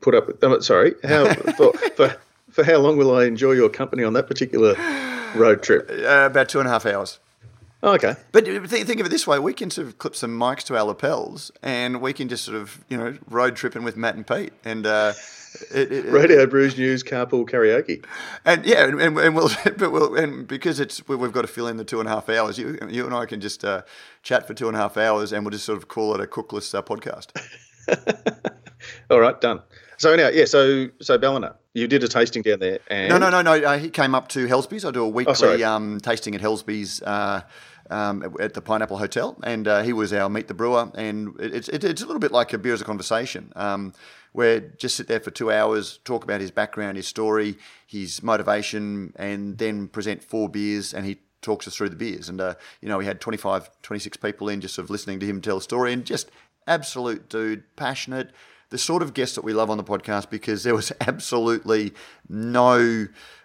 S2: put up? with- oh, sorry, how for, for for how long will I enjoy your company on that particular road trip?
S1: uh, about two and a half hours.
S2: Oh, okay.
S1: But think, think of it this way: we can sort of clip some mics to our lapels, and we can just sort of you know road tripping with Matt and Pete, and uh, it, it, it-
S2: Radio Brews News Carpool Karaoke.
S1: and yeah, and, and, we'll, but we'll, and because it's we- we've got to fill in the two and a half hours. You, you and I can just uh, chat for two and a half hours, and we'll just sort of call it a cookless uh, podcast.
S2: All right, done. So anyhow, yeah. So so Ballina, you did a tasting down there, and
S1: No, no, no, no. Uh, he came up to Hellsby's. I do a weekly
S2: sorry.
S1: um, tasting at Hellsby's uh, um, at- the Pineapple Hotel, and uh, he was our meet the brewer. And it, it's it, it's a little bit like a beer as a conversation, um, where just sit there for two hours, talk about his background, his story, his motivation, and then present four beers, and he talks us through the beers. And uh, you know, we had 25, 26 people in just sort of listening to him tell a story, and just absolute dude, passionate the sort of guest that we love on the podcast because there was absolutely no,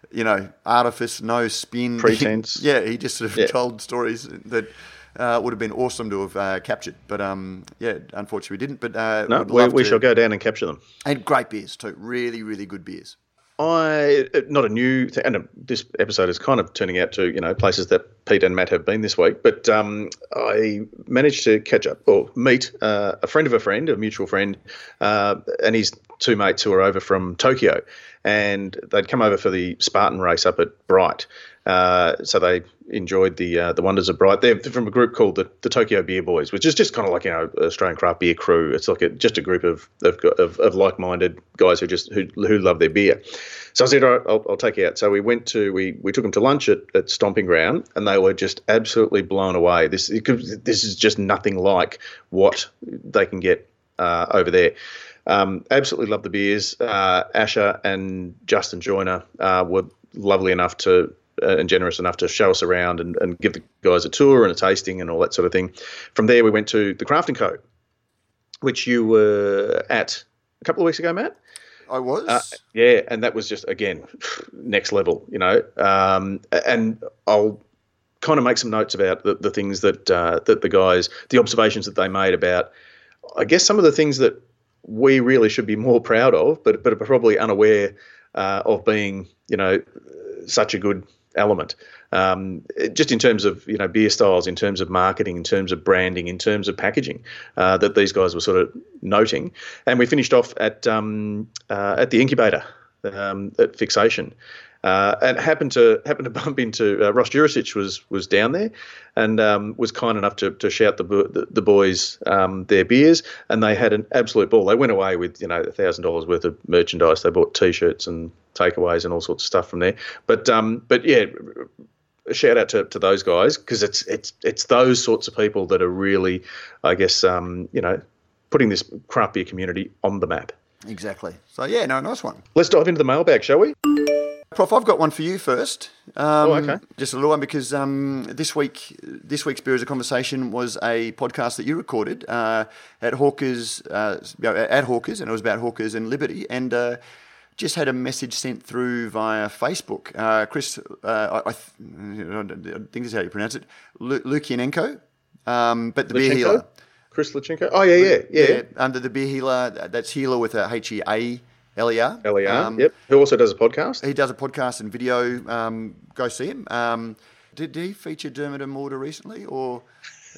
S1: you know, artifice, no spin.
S2: Pretense.
S1: yeah, he just sort of
S2: Yeah.
S1: told stories that uh, would have been awesome to have uh, captured. But um, yeah, unfortunately we didn't. But uh,
S2: no, we, we
S1: to-
S2: shall go down and capture them.
S1: And great beers too. Really, really good beers.
S2: I uh, not a new thing, and uh, this episode is kind of turning out to you know places that Pete and Matt have been this week. But um, I managed to catch up or meet uh, a friend of a friend, a mutual friend, uh, and his two mates who are over from Tokyo, and they'd come over for the Spartan race up at Bright. Uh, so they enjoyed the uh, the wonders of Bright. They're from a group called the, the Tokyo Beer Boys, which is just kind of like you know Australian craft beer crew. It's like a, just a group of of, of, of like minded guys who just who, who love their beer. So I said, all right, I'll, I'll take you out. So we went to we we took them to lunch at, at Stomping Ground, and they were just absolutely blown away. This this is just nothing like what they can get uh, over there. Um, absolutely love the beers. Uh, Asher and Justin Joyner uh, were lovely enough to uh, and generous enough to show us around and, and give the guys a tour and a tasting and all that sort of thing. From there, we went to the Craft and Co, which you were at a couple of weeks ago, Matt.
S1: I was.
S2: Uh, yeah, and that was just again next level, you know. Um, and I'll kind of make some notes about the, the things that uh, that the guys, the observations that they made about, I guess some of the things that we really should be more proud of, but but are probably unaware uh, of being, you know, such a good element. Um, just in terms of you know beer styles, in terms of marketing, in terms of branding, in terms of packaging, uh, that these guys were sort of noting. And we finished off at um, uh, at the incubator um, at Fixation. Uh, and happened to happened to bump into uh, Ross Juricic was was down there, and um, was kind enough to, to shout the the, the boys um, their beers, and they had an absolute ball. They went away with you know thousand dollars worth of merchandise. They bought T-shirts and takeaways and all sorts of stuff from there. But um, but yeah, shout out to, to those guys because it's it's it's those sorts of people that are really, I guess, um, you know, putting this craft beer community on the map.
S1: Exactly. So yeah, no, nice one.
S2: Let's dive into the mailbag, shall we?
S1: Prof, I've got one for you first. Um,
S2: Oh, okay.
S1: Just a little one because um, this week, this week's Beer as a Conversation was a podcast that you recorded uh, at Hawkers, uh, at Hawkers, and it was about Hawkers and Liberty, and uh, just had a message sent through via Facebook. Uh, Chris, uh, I, I, th- I think this is how you pronounce it, Lu- Lukianenko, um, but the beer healer.
S2: Chris Lichenko. Oh yeah, yeah, yeah.
S1: under the beer healer. That's healer with a H E A E R.
S2: LER.
S1: Um,
S2: yep. Who also does a podcast?
S1: he does a podcast and video. Um, go see him. Um, did, did he feature Dermot and Mortar recently, or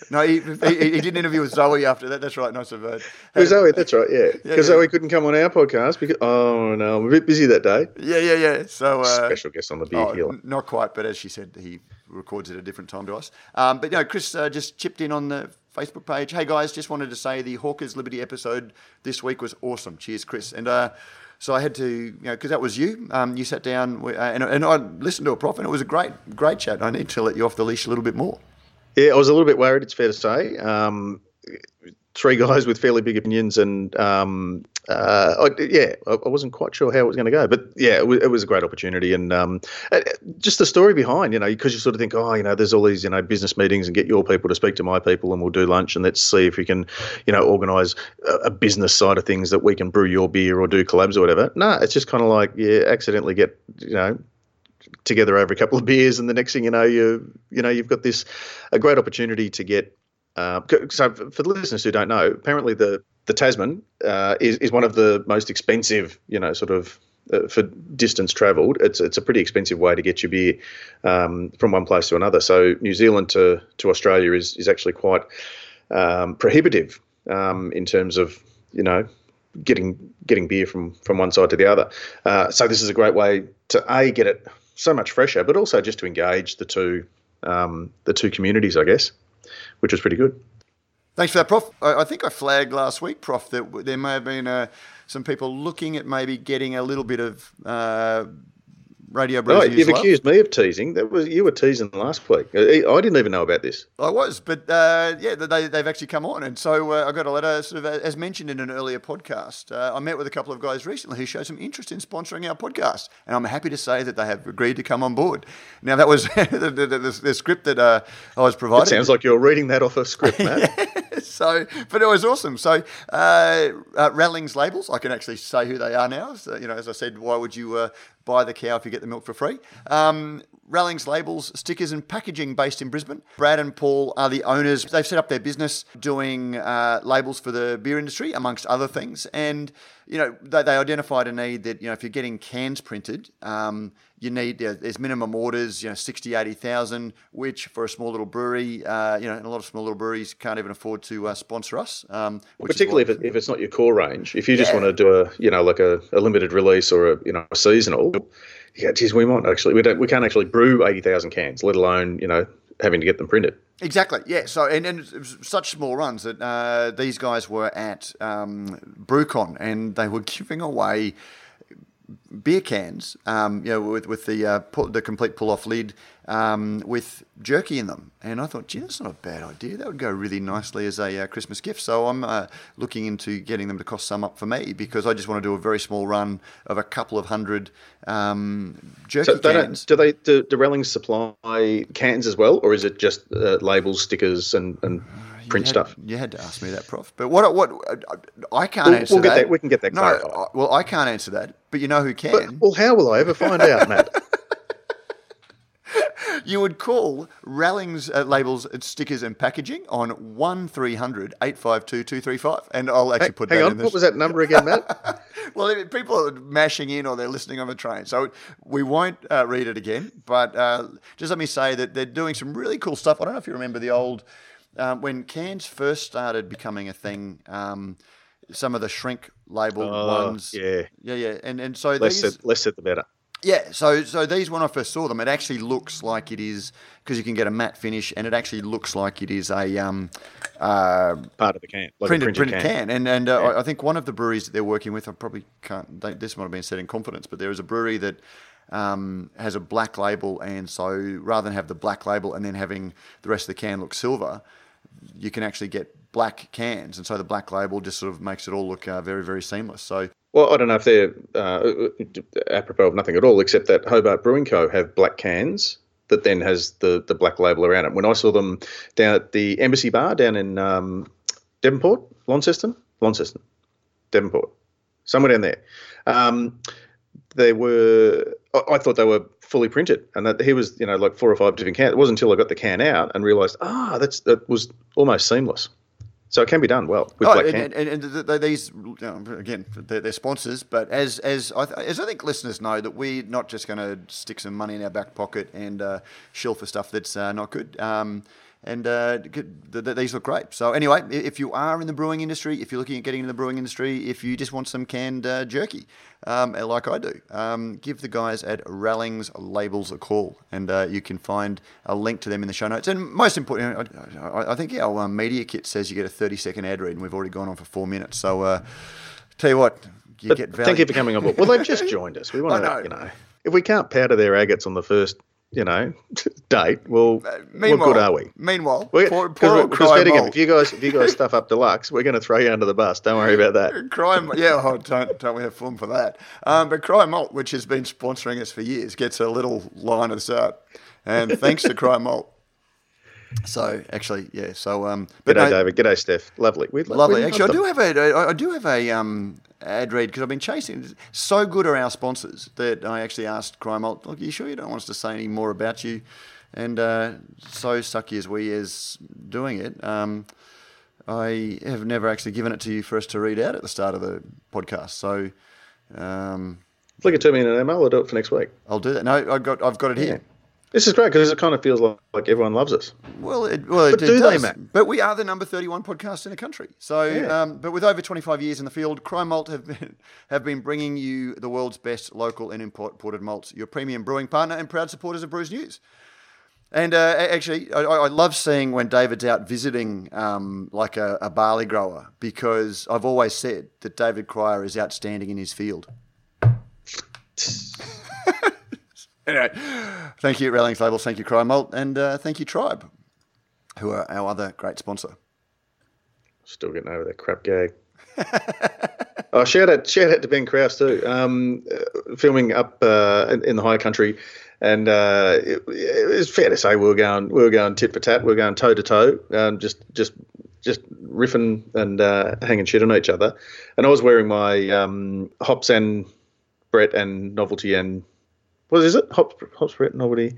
S1: no? He, he, he did an interview with Zoe after that. That's right. Nice of uh,
S2: It was Zoe. That's right. Yeah. Because
S1: yeah.
S2: Zoe couldn't come on our podcast because oh no, I'm a bit busy that day.
S1: Yeah, yeah, yeah. So uh,
S2: Special guest on the beer
S1: oh,
S2: healer.
S1: n- not quite, but as she said, he records at a different time to us. Um, but you know, Chris uh, just chipped in on the Facebook page. Hey guys, just wanted to say the Hawkers Liberty episode this week was awesome. Cheers, Chris. And uh, so I had to, you know, because that was you. Um, you sat down uh, and, and I listened to a prof, and it was a great, great chat. I need to let you off the leash a little bit more.
S2: Yeah, I was a little bit worried. It's fair to say. Um, three guys with fairly big opinions, and um, uh, I, yeah, I, wasn't quite sure how it was going to go, but yeah, it was, it was a great opportunity, and um, uh, just the story behind, you know, because you sort of think, oh, you know, there's all these, you know, business meetings, and get your people to speak to my people, and we'll do lunch, and let's see if we can, you know, organise a, a business side of things that we can brew your beer or do collabs or whatever. No, it's just kind of like, yeah, accidentally get, you know together over a couple of beers, and the next thing you know, you you know you've got this a great opportunity to get. Uh, so for the listeners who don't know, apparently the the Tasman uh, is is one of the most expensive, you know, sort of. Uh, for distance travelled, it's it's a pretty expensive way to get your beer um, from one place to another. So New Zealand to, to Australia is is actually quite um, prohibitive um, in terms of you know getting getting beer from from one side to the other. Uh, so this is a great way to a get it so much fresher, but also just to engage the two um, the two communities, I guess, which is pretty good.
S1: Thanks for that, Prof. I, think I flagged last week, Prof, that there may have been uh, some people looking at maybe getting a little bit of uh, Radio
S2: Oh, you've
S1: Love.
S2: accused me of teasing. That was you were teasing last week. I I didn't even know about this.
S1: I was, but uh, yeah, they, they've actually come on. And so uh, I got a letter, sort of as mentioned in an earlier podcast. Uh, I met with a couple of guys recently who showed some interest in sponsoring our podcast. And I'm happy to say that they have agreed to come on board. Now, that was the, the, the, the script that uh, I was
S2: It
S1: provided.
S2: sounds like you're reading that off a script, Matt.
S1: so, but it was awesome. So, uh, uh, Rallings labels, I can actually say who they are now. So, you know, as I said, why would you uh, buy the cow if you get the milk for free? Um, Rallings Labels, stickers and packaging based in Brisbane. Brad and Paul are the owners. They've set up their business doing uh, labels for the beer industry, amongst other things. And, you know, they, they identified a need that, you know, if you're getting cans printed, um, you need, there's minimum orders, you know, 60, 80,000, which for a small little brewery, uh, you know, and a lot of small little breweries can't even afford to uh, sponsor us. Um, is
S2: Particularly if, it, if it's not your core range. If you just
S1: Yeah.
S2: want to do a, you know, like a, a limited release or a, you know, a seasonal, yeah, geez, we might actually, we don't, we can't actually brew 80,000 cans, let alone, you know, having to get them printed.
S1: Exactly. Yeah. So and, and it was such small runs that uh, these guys were at um, BrewCon and they were giving away beer cans, um, you know, with with the uh, pull, the complete pull off lid um, with jerky in them, and I thought, gee, that's not a bad idea. That would go really nicely as a uh, Christmas gift. So I'm uh, looking into getting them to cost some up for me because I just want to do a very small run of a couple of hundred um, jerky
S2: So
S1: cans.
S2: do they do, do Rallings supply cans as well, or is it just uh, labels, stickers, and, and print
S1: You had-
S2: stuff?
S1: You had to ask me that, Prof. But what what I can't
S2: We'll-
S1: answer
S2: we'll get
S1: that.
S2: that- we can get that
S1: No,
S2: clarified.
S1: I- well, I can't answer that. But you know who can?
S2: But, well, how will I ever find out, Matt?
S1: You would call Rallings uh, labels, uh, stickers, and packaging on one 852 235 and I'll actually put
S2: Hang
S1: that
S2: on,
S1: in this.
S2: what was that number again, Matt?
S1: Well, people are mashing in or they're listening on the train, so we won't uh, read it again. But uh, just let me say that they're doing some really cool stuff. I don't know if you remember the old um, when cans first started becoming a thing. Um, some of the shrink label
S2: Oh,
S1: ones,
S2: yeah.
S1: yeah, yeah, and and so
S2: less
S1: these,
S2: said, less said the better.
S1: Yeah, so so these when I first saw them, it actually looks like it is because you can get a matte finish, and it actually looks like it is a um, uh,
S2: Part of the can, like
S1: printed
S2: printed,
S1: printed can. And and uh, I, I think one of the breweries that they're working with, I probably can't. They, this might have been said in confidence, but there is a brewery that um, has a black label, and so rather than have the black label and then having the rest of the can look silver, you can actually get black cans, and so the black label just sort of makes it all look uh, very very seamless. So
S2: Well, I don't know if they're uh, apropos of nothing at all, except that Hobart Brewing Co. have black cans that then has the, the black label around it. When I saw them down at the Embassy Bar down in um, Devonport, Launceston, Launceston, Devonport, somewhere down there, um, they were. I, I thought they were fully printed, and that he was, you know, like four or five different cans. It wasn't until I got the can out and realised, ah, that's that was almost seamless. So it can be done well with
S1: Oh,
S2: black
S1: and, and, and, th- these you know, again, they're, they're sponsors. But as as I, th- as I think listeners know that we're not just going to stick some money in our back pocket and uh, shill for stuff that's uh, not good. Um, and uh, th- th- these look great. So anyway, if you are in the brewing industry, if you're looking at getting into the brewing industry, if you just want some canned uh, jerky, um, like I do, um, give the guys at Rallings Labels a call, and uh, you can find a link to them in the show notes. And most important, I, I, think our um, media kit says you get a 30 second ad read, and we've already gone on for four minutes. So uh, tell you what, you get value.
S2: thank you for coming on board. Well, they've just joined us. We want
S1: I know.
S2: to, you know, if we can't powder their agates on the first, you know, date, well, what
S1: Meanwhile,
S2: good are we?
S1: Meanwhile,
S2: We're,
S1: poor, poor
S2: we're,
S1: old
S2: because
S1: Crime
S2: Vertigan,
S1: Mole.
S2: if you guys if you guys stuff up deluxe, we're going to throw you under the bus. Don't worry about that.
S1: Crime, yeah, oh, don't, don't we have fun for that? Um, but Cryer Malt, which has been sponsoring us for years, gets a little line of this. And thanks to Cryer Malt. So actually, yeah. So, um, but
S2: G'day,
S1: no,
S2: David. G'day, Steph. Lovely. We
S1: lovely.
S2: we
S1: Actually, I do have a, I I do have a um, ad read because I've been chasing. So good are our sponsors that I actually asked Cryer Malt, "Look, are you sure you don't want us to say any more about you?" And uh, so sucky as we is doing it. Um, I have never actually given it to you for us to read out at the start of the podcast. So um,
S2: Flick it to me in an email. I'll do it for next week.
S1: I'll do that. No, I got, I've got it here.
S2: This is great because it kind of feels like, like everyone loves us.
S1: Well, it, well, it,
S2: But
S1: it
S2: do they,
S1: does.
S2: Matt?
S1: But we are the number thirty-one podcast in the country. So,
S2: Yeah.
S1: um, but with over twenty-five years in the field, Cryer Malt have been, have been bringing you the world's best local and imported malts. Your premium brewing partner and proud supporters of Brews News. And uh, actually, I, I love seeing when David's out visiting um, like a, a barley grower because I've always said that David Cryer is outstanding in his field. anyway, thank you, Rallings Labels. Thank you, Cryer Malt. And uh, thank you, Tribe, who are our other great sponsor.
S2: Still getting over that crap gag. oh, shout out, shout out to Ben Krause too. Um, uh, filming up uh, in, in the high country, and uh, it, it fair to say we were going, we were going tit for tat, we were going toe to toe, um, just, just, just riffing and uh, hanging shit on each other. And I was wearing my um, hops and Brett and novelty and what is it? Hops, hops, Brett, novelty.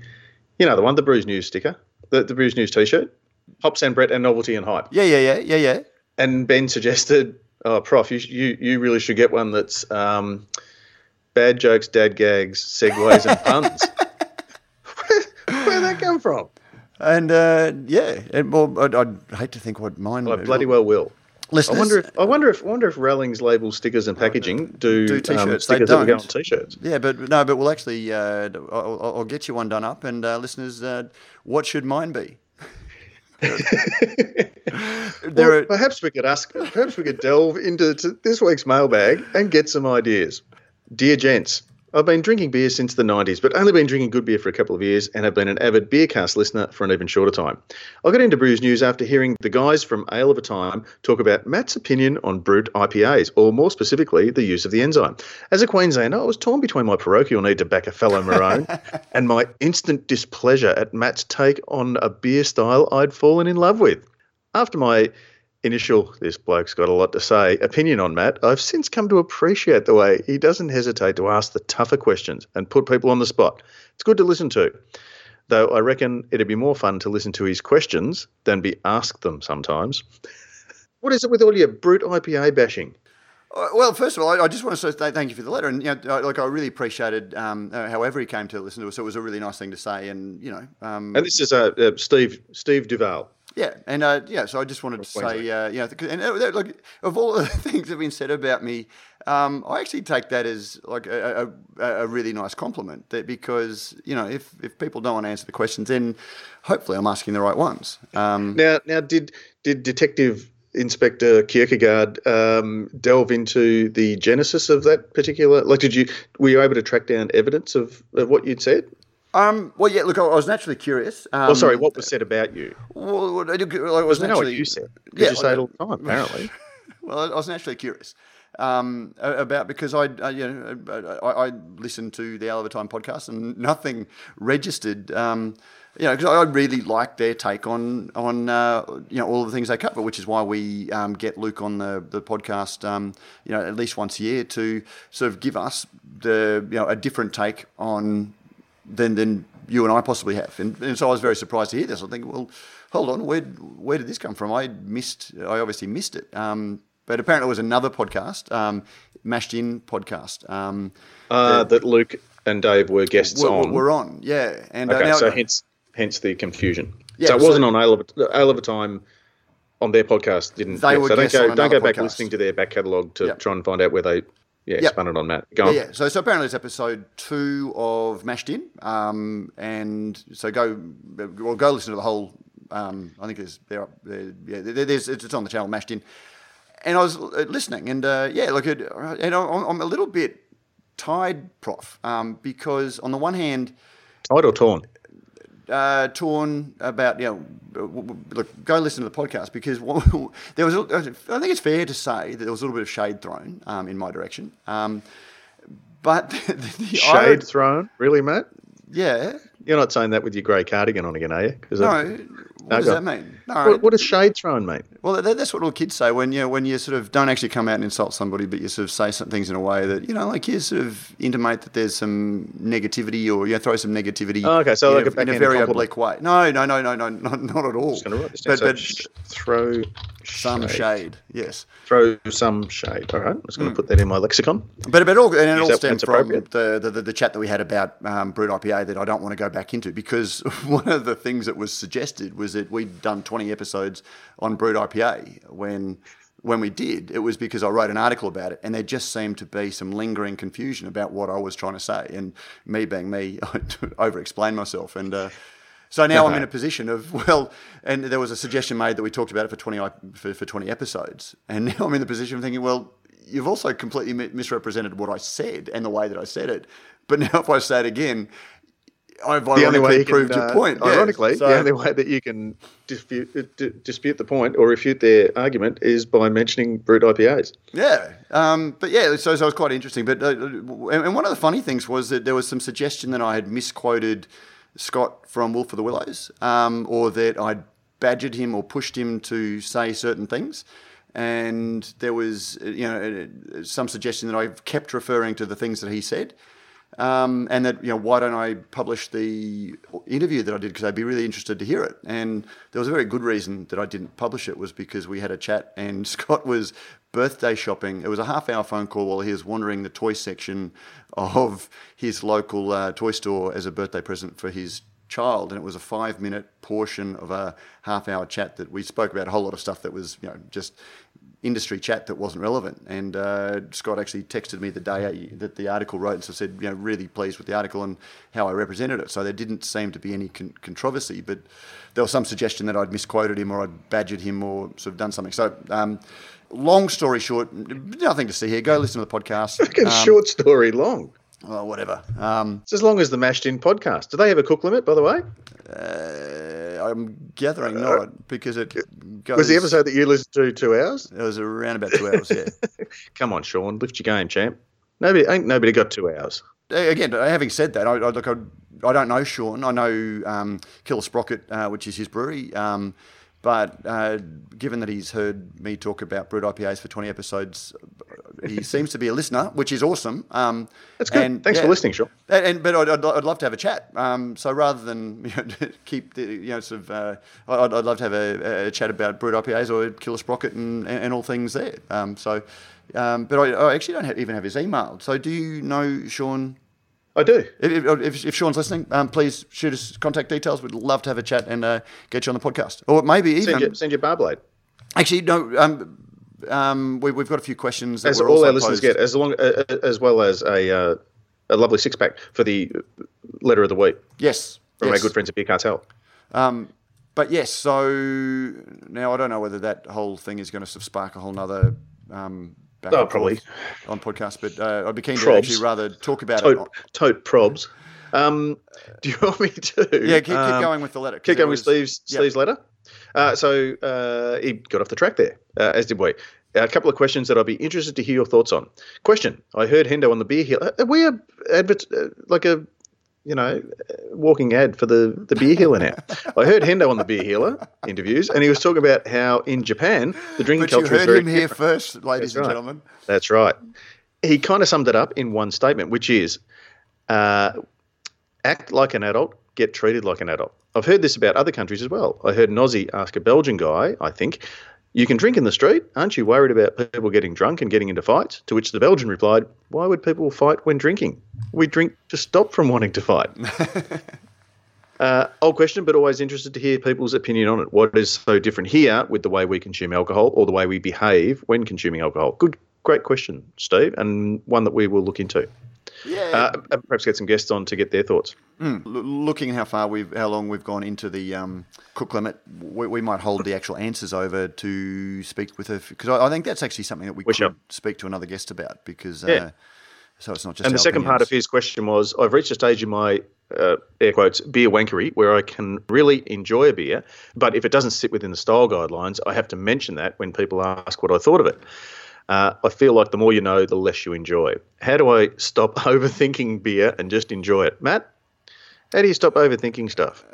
S2: You know the one, the Brews News sticker, the the Brews News T-shirt. Hops and Brett and novelty and hype
S1: Yeah, yeah, yeah, yeah, yeah.
S2: and Ben suggested, "Oh, Prof, you you you really should get one that's um, bad jokes, dad gags, segues, and puns." Where where'd that come from?
S1: And uh, yeah, and, well, I'd, I'd hate to think what mine.
S2: I bloody well will. I wonder if I wonder if I wonder if Rallings labels stickers and packaging do,
S1: Do
S2: um,
S1: t-shirts. They
S2: stickers that will go on t-shirts.
S1: Yeah, but no, but we'll actually. Uh, I'll, I'll get you one done up, and uh, listeners, uh, what should mine be?
S2: Well,
S1: are,
S2: perhaps we could ask. Perhaps we could delve into to this week's mailbag and get some ideas. Dear gents, I've been drinking beer since the 90s, but only been drinking good beer for a couple of years and have been an avid Beercast listener for an even shorter time. I got into Brews News after hearing the guys from Ale of a Time talk about Matt's opinion on brut IPAs, or more specifically, the use of the enzyme. As a Queenslander, I was torn between my parochial need to back a fellow Maroon and my instant displeasure at Matt's take on a beer style I'd fallen in love with. After my initial this bloke's got a lot to say opinion on Matt, I've since come to appreciate the way he doesn't hesitate to ask the tougher questions and put people on the spot. It's good to listen to. Though I reckon it'd be more fun to listen to his questions than be asked them sometimes. what is it with all your brut IPA bashing?
S1: Uh, Well, first of all, I, just want to say thank you for the letter, and you know, like I really appreciated um, uh, however he came to listen to us. It was a really nice thing to say, and you know, um,
S2: And this is uh, uh, Steve Steve Duval.
S1: Yeah, and uh, yeah. So I just wanted to say, uh, you know, and uh, like of all the things that have been said about me, um, I actually take that as like a, a, a really nice compliment. That because you know, if if people don't want to answer the questions, then hopefully I'm asking the right ones. Um,
S2: Now, now, did did Detective Inspector Kirkegaard um, delve into the genesis of that particular? Like, did you were you able to track down evidence of, of what you'd said?
S1: Um, well, yeah. Look, I was naturally curious. Um,
S2: oh, sorry, what was said about you?
S1: Well, I was
S2: I know what
S1: naturally
S2: you said
S1: Yeah,
S2: you say it all the time. Apparently,
S1: Well, I was naturally curious um, about because I, I you know, I, I listened to the Ale of a Time podcast and nothing registered. Um, you know, because I really like their take on on uh, you know all of the things they cover, which is why we um, get Luke on the the podcast. Um, you know, at least once a year to sort of give us the you know a different take on than than you and I possibly have. And, and so I was very surprised to hear this. I think, well, hold on, where where did this come from? I missed. I obviously missed it. Um, but apparently, it was another podcast, um, Mashed In podcast. Um,
S2: uh, that Luke and Dave were guests
S1: we're,
S2: on.
S1: we're on, yeah. And uh, now-
S2: so hence hence the confusion.
S1: Yeah,
S2: so it
S1: so-
S2: wasn't on Ale of, Ale of a Time on their podcast. Didn't
S1: They
S2: yeah,
S1: were
S2: so don't go
S1: on
S2: don't go back
S1: podcast.
S2: listening to their back catalogue to
S1: Yep.
S2: try and find out where they yeah
S1: Yep.
S2: it on Matt. Go
S1: Yeah,
S2: on.
S1: yeah. So, so apparently it's episode two of Mashed In, um, and so go, well, go listen to the whole. Um, I think there's there, yeah, there, there's it's it's on the channel Mashed In, and I was uh, listening, and uh, yeah, look, it, and I'm, I'm a little bit tied, Prof, um, because on the one hand,
S2: Tied or torn?
S1: Uh, torn about you know look go listen to the podcast because there was I think it's fair to say that there was a little bit of shade thrown um, in my direction um, but the, the
S2: Shade
S1: irony-
S2: thrown? Really, Matt?
S1: yeah
S2: You're not saying that with your grey cardigan on again, are you?
S1: no
S2: I-
S1: what does that mean no
S2: What, what does shade thrown mate?
S1: well that, that's what all kids say when you when you sort of don't actually come out and insult somebody but you sort of say some things in a way that you know like you sort of intimate that there's some negativity or you know, throw some negativity
S2: Oh, okay, so
S1: in,
S2: like a
S1: a, in a very oblique way no no no no no not, not at all
S2: Just write this down.
S1: but,
S2: So
S1: but
S2: sh- throw
S1: some shade yes
S2: Throw some shade. All right, I'm just going to put that in my lexicon.
S1: But, but all, and it all
S2: that-
S1: stemmed from the, the, the, the chat that we had about um, Brut IPA that I don't want to go back into because one of the things that was suggested was that we'd done 20 episodes on Brut IPA. When, when we did, it was because I wrote an article about it and there just seemed to be some lingering confusion about what I was trying to say. And me being me, I over explained myself. And uh, so now I'm in a position of, well, and there was a suggestion made that we talked about it for 20, for, for 20 episodes. And now I'm in the position of thinking, well, you've also completely misrepresented what I said and the way that I said it. But now if I say it again, I've
S2: The only way you can,
S1: proved
S2: uh,
S1: your point. Yeah.
S2: ironically,
S1: So-
S2: the only way that you can dispute uh, d- dispute the point or refute their argument is by mentioning brut IPAs.
S1: Yeah, um, but yeah, so, so it was quite interesting. But uh, and and one of the funny things was that there was some suggestion that I had misquoted Scott from Wolf of the Willows, um, or that I'd badgered him or pushed him to say certain things. And there was, uh, you know, uh, some suggestion that I've kept referring to the things that he said, um, and that you know why don't I publish the interview that I did because I'd be really interested to hear it. And there was a very good reason that I didn't publish it was because we had a chat and Scott was birthday shopping. It was a half hour phone call while he was wandering the toy section of his local uh, toy store as a birthday present for his child and it was a five minute portion of a half hour chat that we spoke about a whole lot of stuff that was you know just industry chat that wasn't relevant and uh, Scott actually texted me the day that the article wrote and so said you know really pleased with the article and how I represented it so there didn't seem to be any con- controversy but there was some suggestion that I'd misquoted him or I'd badgered him or sort of done something so um, long story short nothing to see here go listen to the podcast
S2: Fucking
S1: Um,
S2: short story long.
S1: well, whatever. Um,
S2: It's as long as the Mashed In podcast. Do they have a cook limit, by the way?
S1: uh, I'm gathering not because it goes.
S2: Was the episode that you listened to two hours?
S1: It was around about two hours. Yeah.
S2: Come on, Sean, lift your game, champ. Nobody ain't nobody got two hours.
S1: Uh, Again, having said that, I, I look. I, I don't know Sean. I know um, Killer Sprocket, uh, which is his brewery. Um, but uh, given that he's heard me talk about brut IPAs for 20 episodes, he seems to be a listener, which is awesome. Um,
S2: That's good. And, Thanks for listening, Sean.
S1: And, and but I'd, I'd, I'd love to have a chat. Um, so rather than you know, keep the you know sort of, uh, I'd, I'd love to have a, a chat about brut IPAs or Killer Sprocket and, and, and all things there. Um, so, um, but I, I actually don't have, even have his email. So do you know Sean?
S2: I do.
S1: If, if, if Sean's listening, um, please shoot us contact details. We'd love to have a chat and uh, get you on the podcast, or maybe even
S2: Send your, send your bar blade.
S1: actually no. Um, um, we, we've got a few questions that
S2: As
S1: were
S2: all
S1: also
S2: our listeners
S1: posed.
S2: get, as long uh, uh, as well as a uh, a lovely six pack for the letter of the week
S1: Yes,
S2: from
S1: yes.
S2: our good friends at Beer Cartel.
S1: Um, but yes, so now I don't know whether that whole thing is going to spark a whole nother um, back
S2: Oh, probably.
S1: on podcast. But uh, I'd be keen to actually rather talk about
S2: Tote,
S1: it.
S2: tote probs. Um, do you want me to?
S1: Yeah, keep, keep
S2: um,
S1: going with the letter.
S2: Keep going with Steve's,
S1: Yep.
S2: Steve's letter. Uh, so uh, he got off the track there, uh, as did we. A couple of questions that I'd be interested to hear your thoughts on. Question: I heard Hendo on the beer hill. Are we a advert uh, like a you know walking ad for the the beer healer now? I heard Hendo on the beer healer interviews, and he was talking about how in Japan the drinking
S1: But you
S2: culture is
S1: heard
S2: very
S1: him here
S2: different.
S1: first, ladies
S2: That's
S1: and
S2: right.
S1: gentlemen.
S2: That's right. He kind of summed it up in one statement, which is uh, act like an adult, get treated like an adult. I've heard this about other countries as well. I heard an Aussie ask a Belgian guy, I think, you can drink in the street. Aren't you worried about people getting drunk and getting into fights? To which the Belgian replied, Why would people fight when drinking? We drink to stop from wanting to fight. Uh, old question, but always interested to hear people's opinion on it. What is so different here with the way we consume alcohol or the way we behave when consuming alcohol? Good, great question, Steve, and one that we will look into.
S1: Yeah.
S2: Uh, perhaps get some guests on to get their thoughts.
S1: L- looking how far we've, how long we've gone into the um, cook limit, we, we might hold the actual answers over to speak with her because I, I think that's actually something that we,
S2: We
S1: could
S2: shall.
S1: speak to another guest about because
S2: Yeah.
S1: uh, so it's not just.
S2: And the
S1: our
S2: second part of his question was I've reached a stage in my uh, air quotes beer wankery where I can really enjoy a beer, but if it doesn't sit within the style guidelines, I have to mention that when people ask what I thought of it. Uh, I feel like the more you know, the less you enjoy. How do I stop overthinking beer and just enjoy it? Matt, how do you stop overthinking stuff?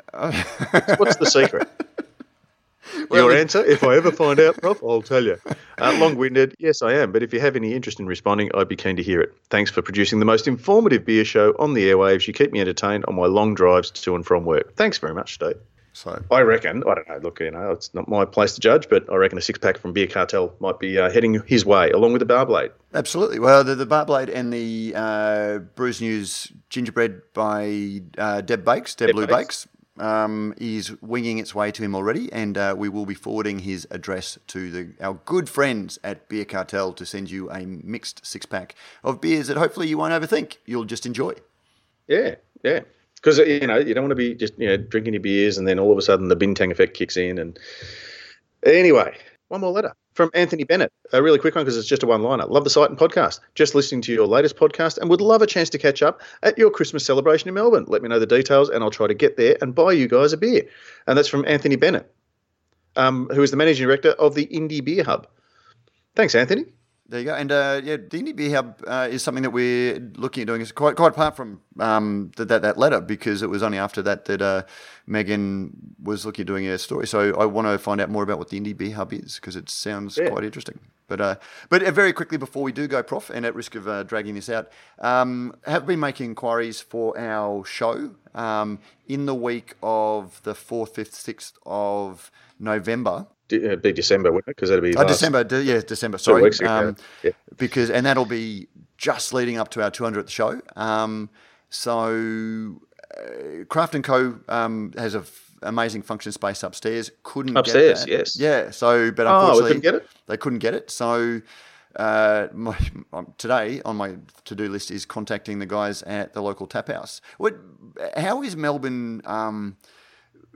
S2: What's the secret? Your answer, if I ever find out, Prof, I'll tell you. Uh, Long winded, yes, I am. But if you have any interest in responding, I'd be keen to hear it. Thanks for producing the most informative beer show on the airwaves. You keep me entertained on my long drives to and from work. Thanks very much, Steve.
S1: So
S2: I reckon, I don't know, look, you know, it's not my place to judge, but I reckon a six pack from Beer Cartel might be uh, heading his way, along with the Bar Blade.
S1: Absolutely. Well, the, the Bar Blade and the uh, Brews News gingerbread by uh, Deb Bakes, Deb,
S2: Deb
S1: Blue
S2: Bakes.
S1: Bakes, um, is winging its way to him already, and uh, we will be forwarding his address to the, our good friends at Beer Cartel to send you a mixed six pack of beers that hopefully you won't overthink. You'll just enjoy.
S2: Yeah, yeah. Because you know you don't want to be just you know drinking your beers and then all of a sudden the bintang effect kicks in. And anyway, one more letter from Anthony Bennett, a really quick one because it's just a one-liner. Love the site and podcast. Just listening to your latest podcast and would love a chance to catch up at your Christmas celebration in Melbourne. Let me know the details and I'll try to get there and buy you guys a beer. And that's from Anthony Bennett, um, who is the managing director of the Indie Beer Hub. Thanks, Anthony.
S1: There you go. And uh, yeah, the Indie Beer Hub uh, is something that we're looking at doing. It's quite quite apart from um, that, that that letter because it was only after that that uh, Megan was looking at doing a story. So I want to find out more about what the Indie Beer Hub is because it sounds
S2: Yeah.
S1: quite interesting. But uh, but uh, very quickly before we do go, Prof, and at risk of uh, dragging this out, um, have been making inquiries for our show um, in the week of the fourth, fifth, sixth of November.
S2: Uh, be December, wouldn't it? Because that'll be
S1: Oh, December, de- yeah, December. Sorry,
S2: weeks ago,
S1: um,
S2: yeah.
S1: because and that'll be just leading up to our 200th show. Um, so, uh, Craft and Co. Um, has a f- amazing function space upstairs. Couldn't
S2: Upstairs, yes.
S1: yeah. So, but
S2: Oh,
S1: unfortunately,
S2: couldn't get it?
S1: They couldn't get it. So. Uh, my, um, today on my to-do list is contacting the guys at the local tap house. What? How is Melbourne? Um,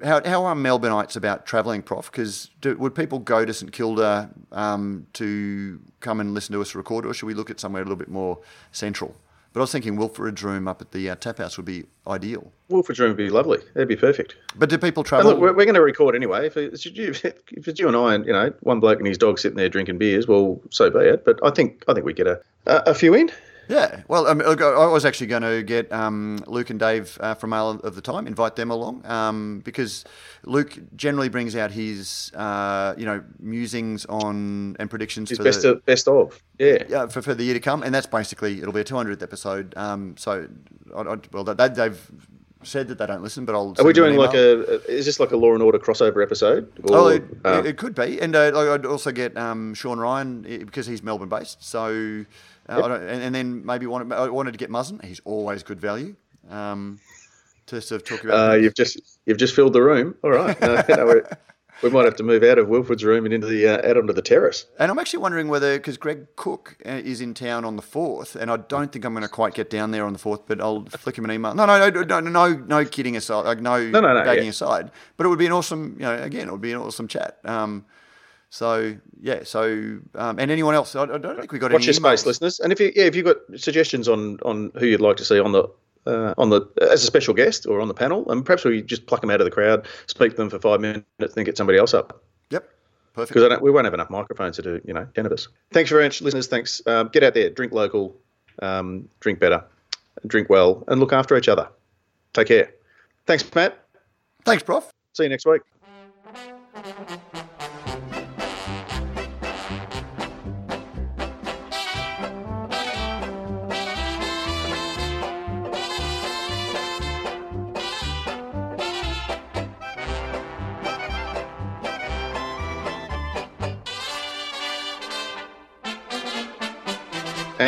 S1: how, how are Melbourneites about travelling, Prof? Because would people go to St Kilda um, to come and listen to us record, or should we look at somewhere a little bit more central? But I was thinking Wilfred's room up at the uh, tap house would be ideal.
S2: Wilfred's room would be lovely. That'd be perfect.
S1: But do people
S2: And
S1: travel?
S2: look, we're, we're going to record anyway. If it's, you, if it's you and I, and you know, one bloke and his dog sitting there drinking beers, well, so be it. But I think I think we get a, a few in.
S1: Yeah, well, um, look, I was actually going to get um, Luke and Dave uh, from Ale of the Time, invite them along, um, because Luke generally brings out his, uh, you know, musings on and predictions
S2: His
S1: for
S2: best
S1: the,
S2: of, best of. Yeah.
S1: yeah, for, for the year to come, and that's basically it'll be a 200th episode. Um, so, I, I, well, they, they've said that they don't listen, but I'll.
S2: Are we doing like a? Is this like a Law and Order crossover episode? Or,
S1: Oh, it,
S2: uh,
S1: it could be, and uh, I'd also get um, Sean Ryan eh, because he's Melbourne based. So, uh, I don't, and, and then maybe wanted, I wanted to get Muzzin. He's always good value. Um, to sort of talk about.
S2: uh, you've just you've just filled the room. All right. No, no, we're- might have to move out of Wilford's room and into the uh, out onto the terrace.
S1: And I'm actually wondering whether because Greg Cook uh, is in town on the fourth, and I don't think I'm going to quite get down there on the fourth, but I'll flick him an email. No, no, no, no, no, no no kidding aside, like no,
S2: No, no, no,
S1: bagging
S2: yeah.
S1: aside. But it would be an awesome, you know, again, it would be an awesome chat. Um, so yeah, so um, and anyone else? I, I don't think we got
S2: Watch
S1: any
S2: your space, listeners. And if you yeah, if you've got suggestions on on who you'd like to see on the uh, on the as a special guest or on the panel, and perhaps we just pluck them out of the crowd, speak to them for five minutes, then get somebody else up.
S1: Yep, perfect.
S2: because we won't have enough microphones to do, you know, ten of us. Thanks very much, listeners. Thanks. Um, get out there, drink local, um, drink better, drink well, and look after each other. Take care. Thanks, Matt.
S1: Thanks, Prof.
S2: See you next week.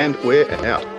S2: And we're out.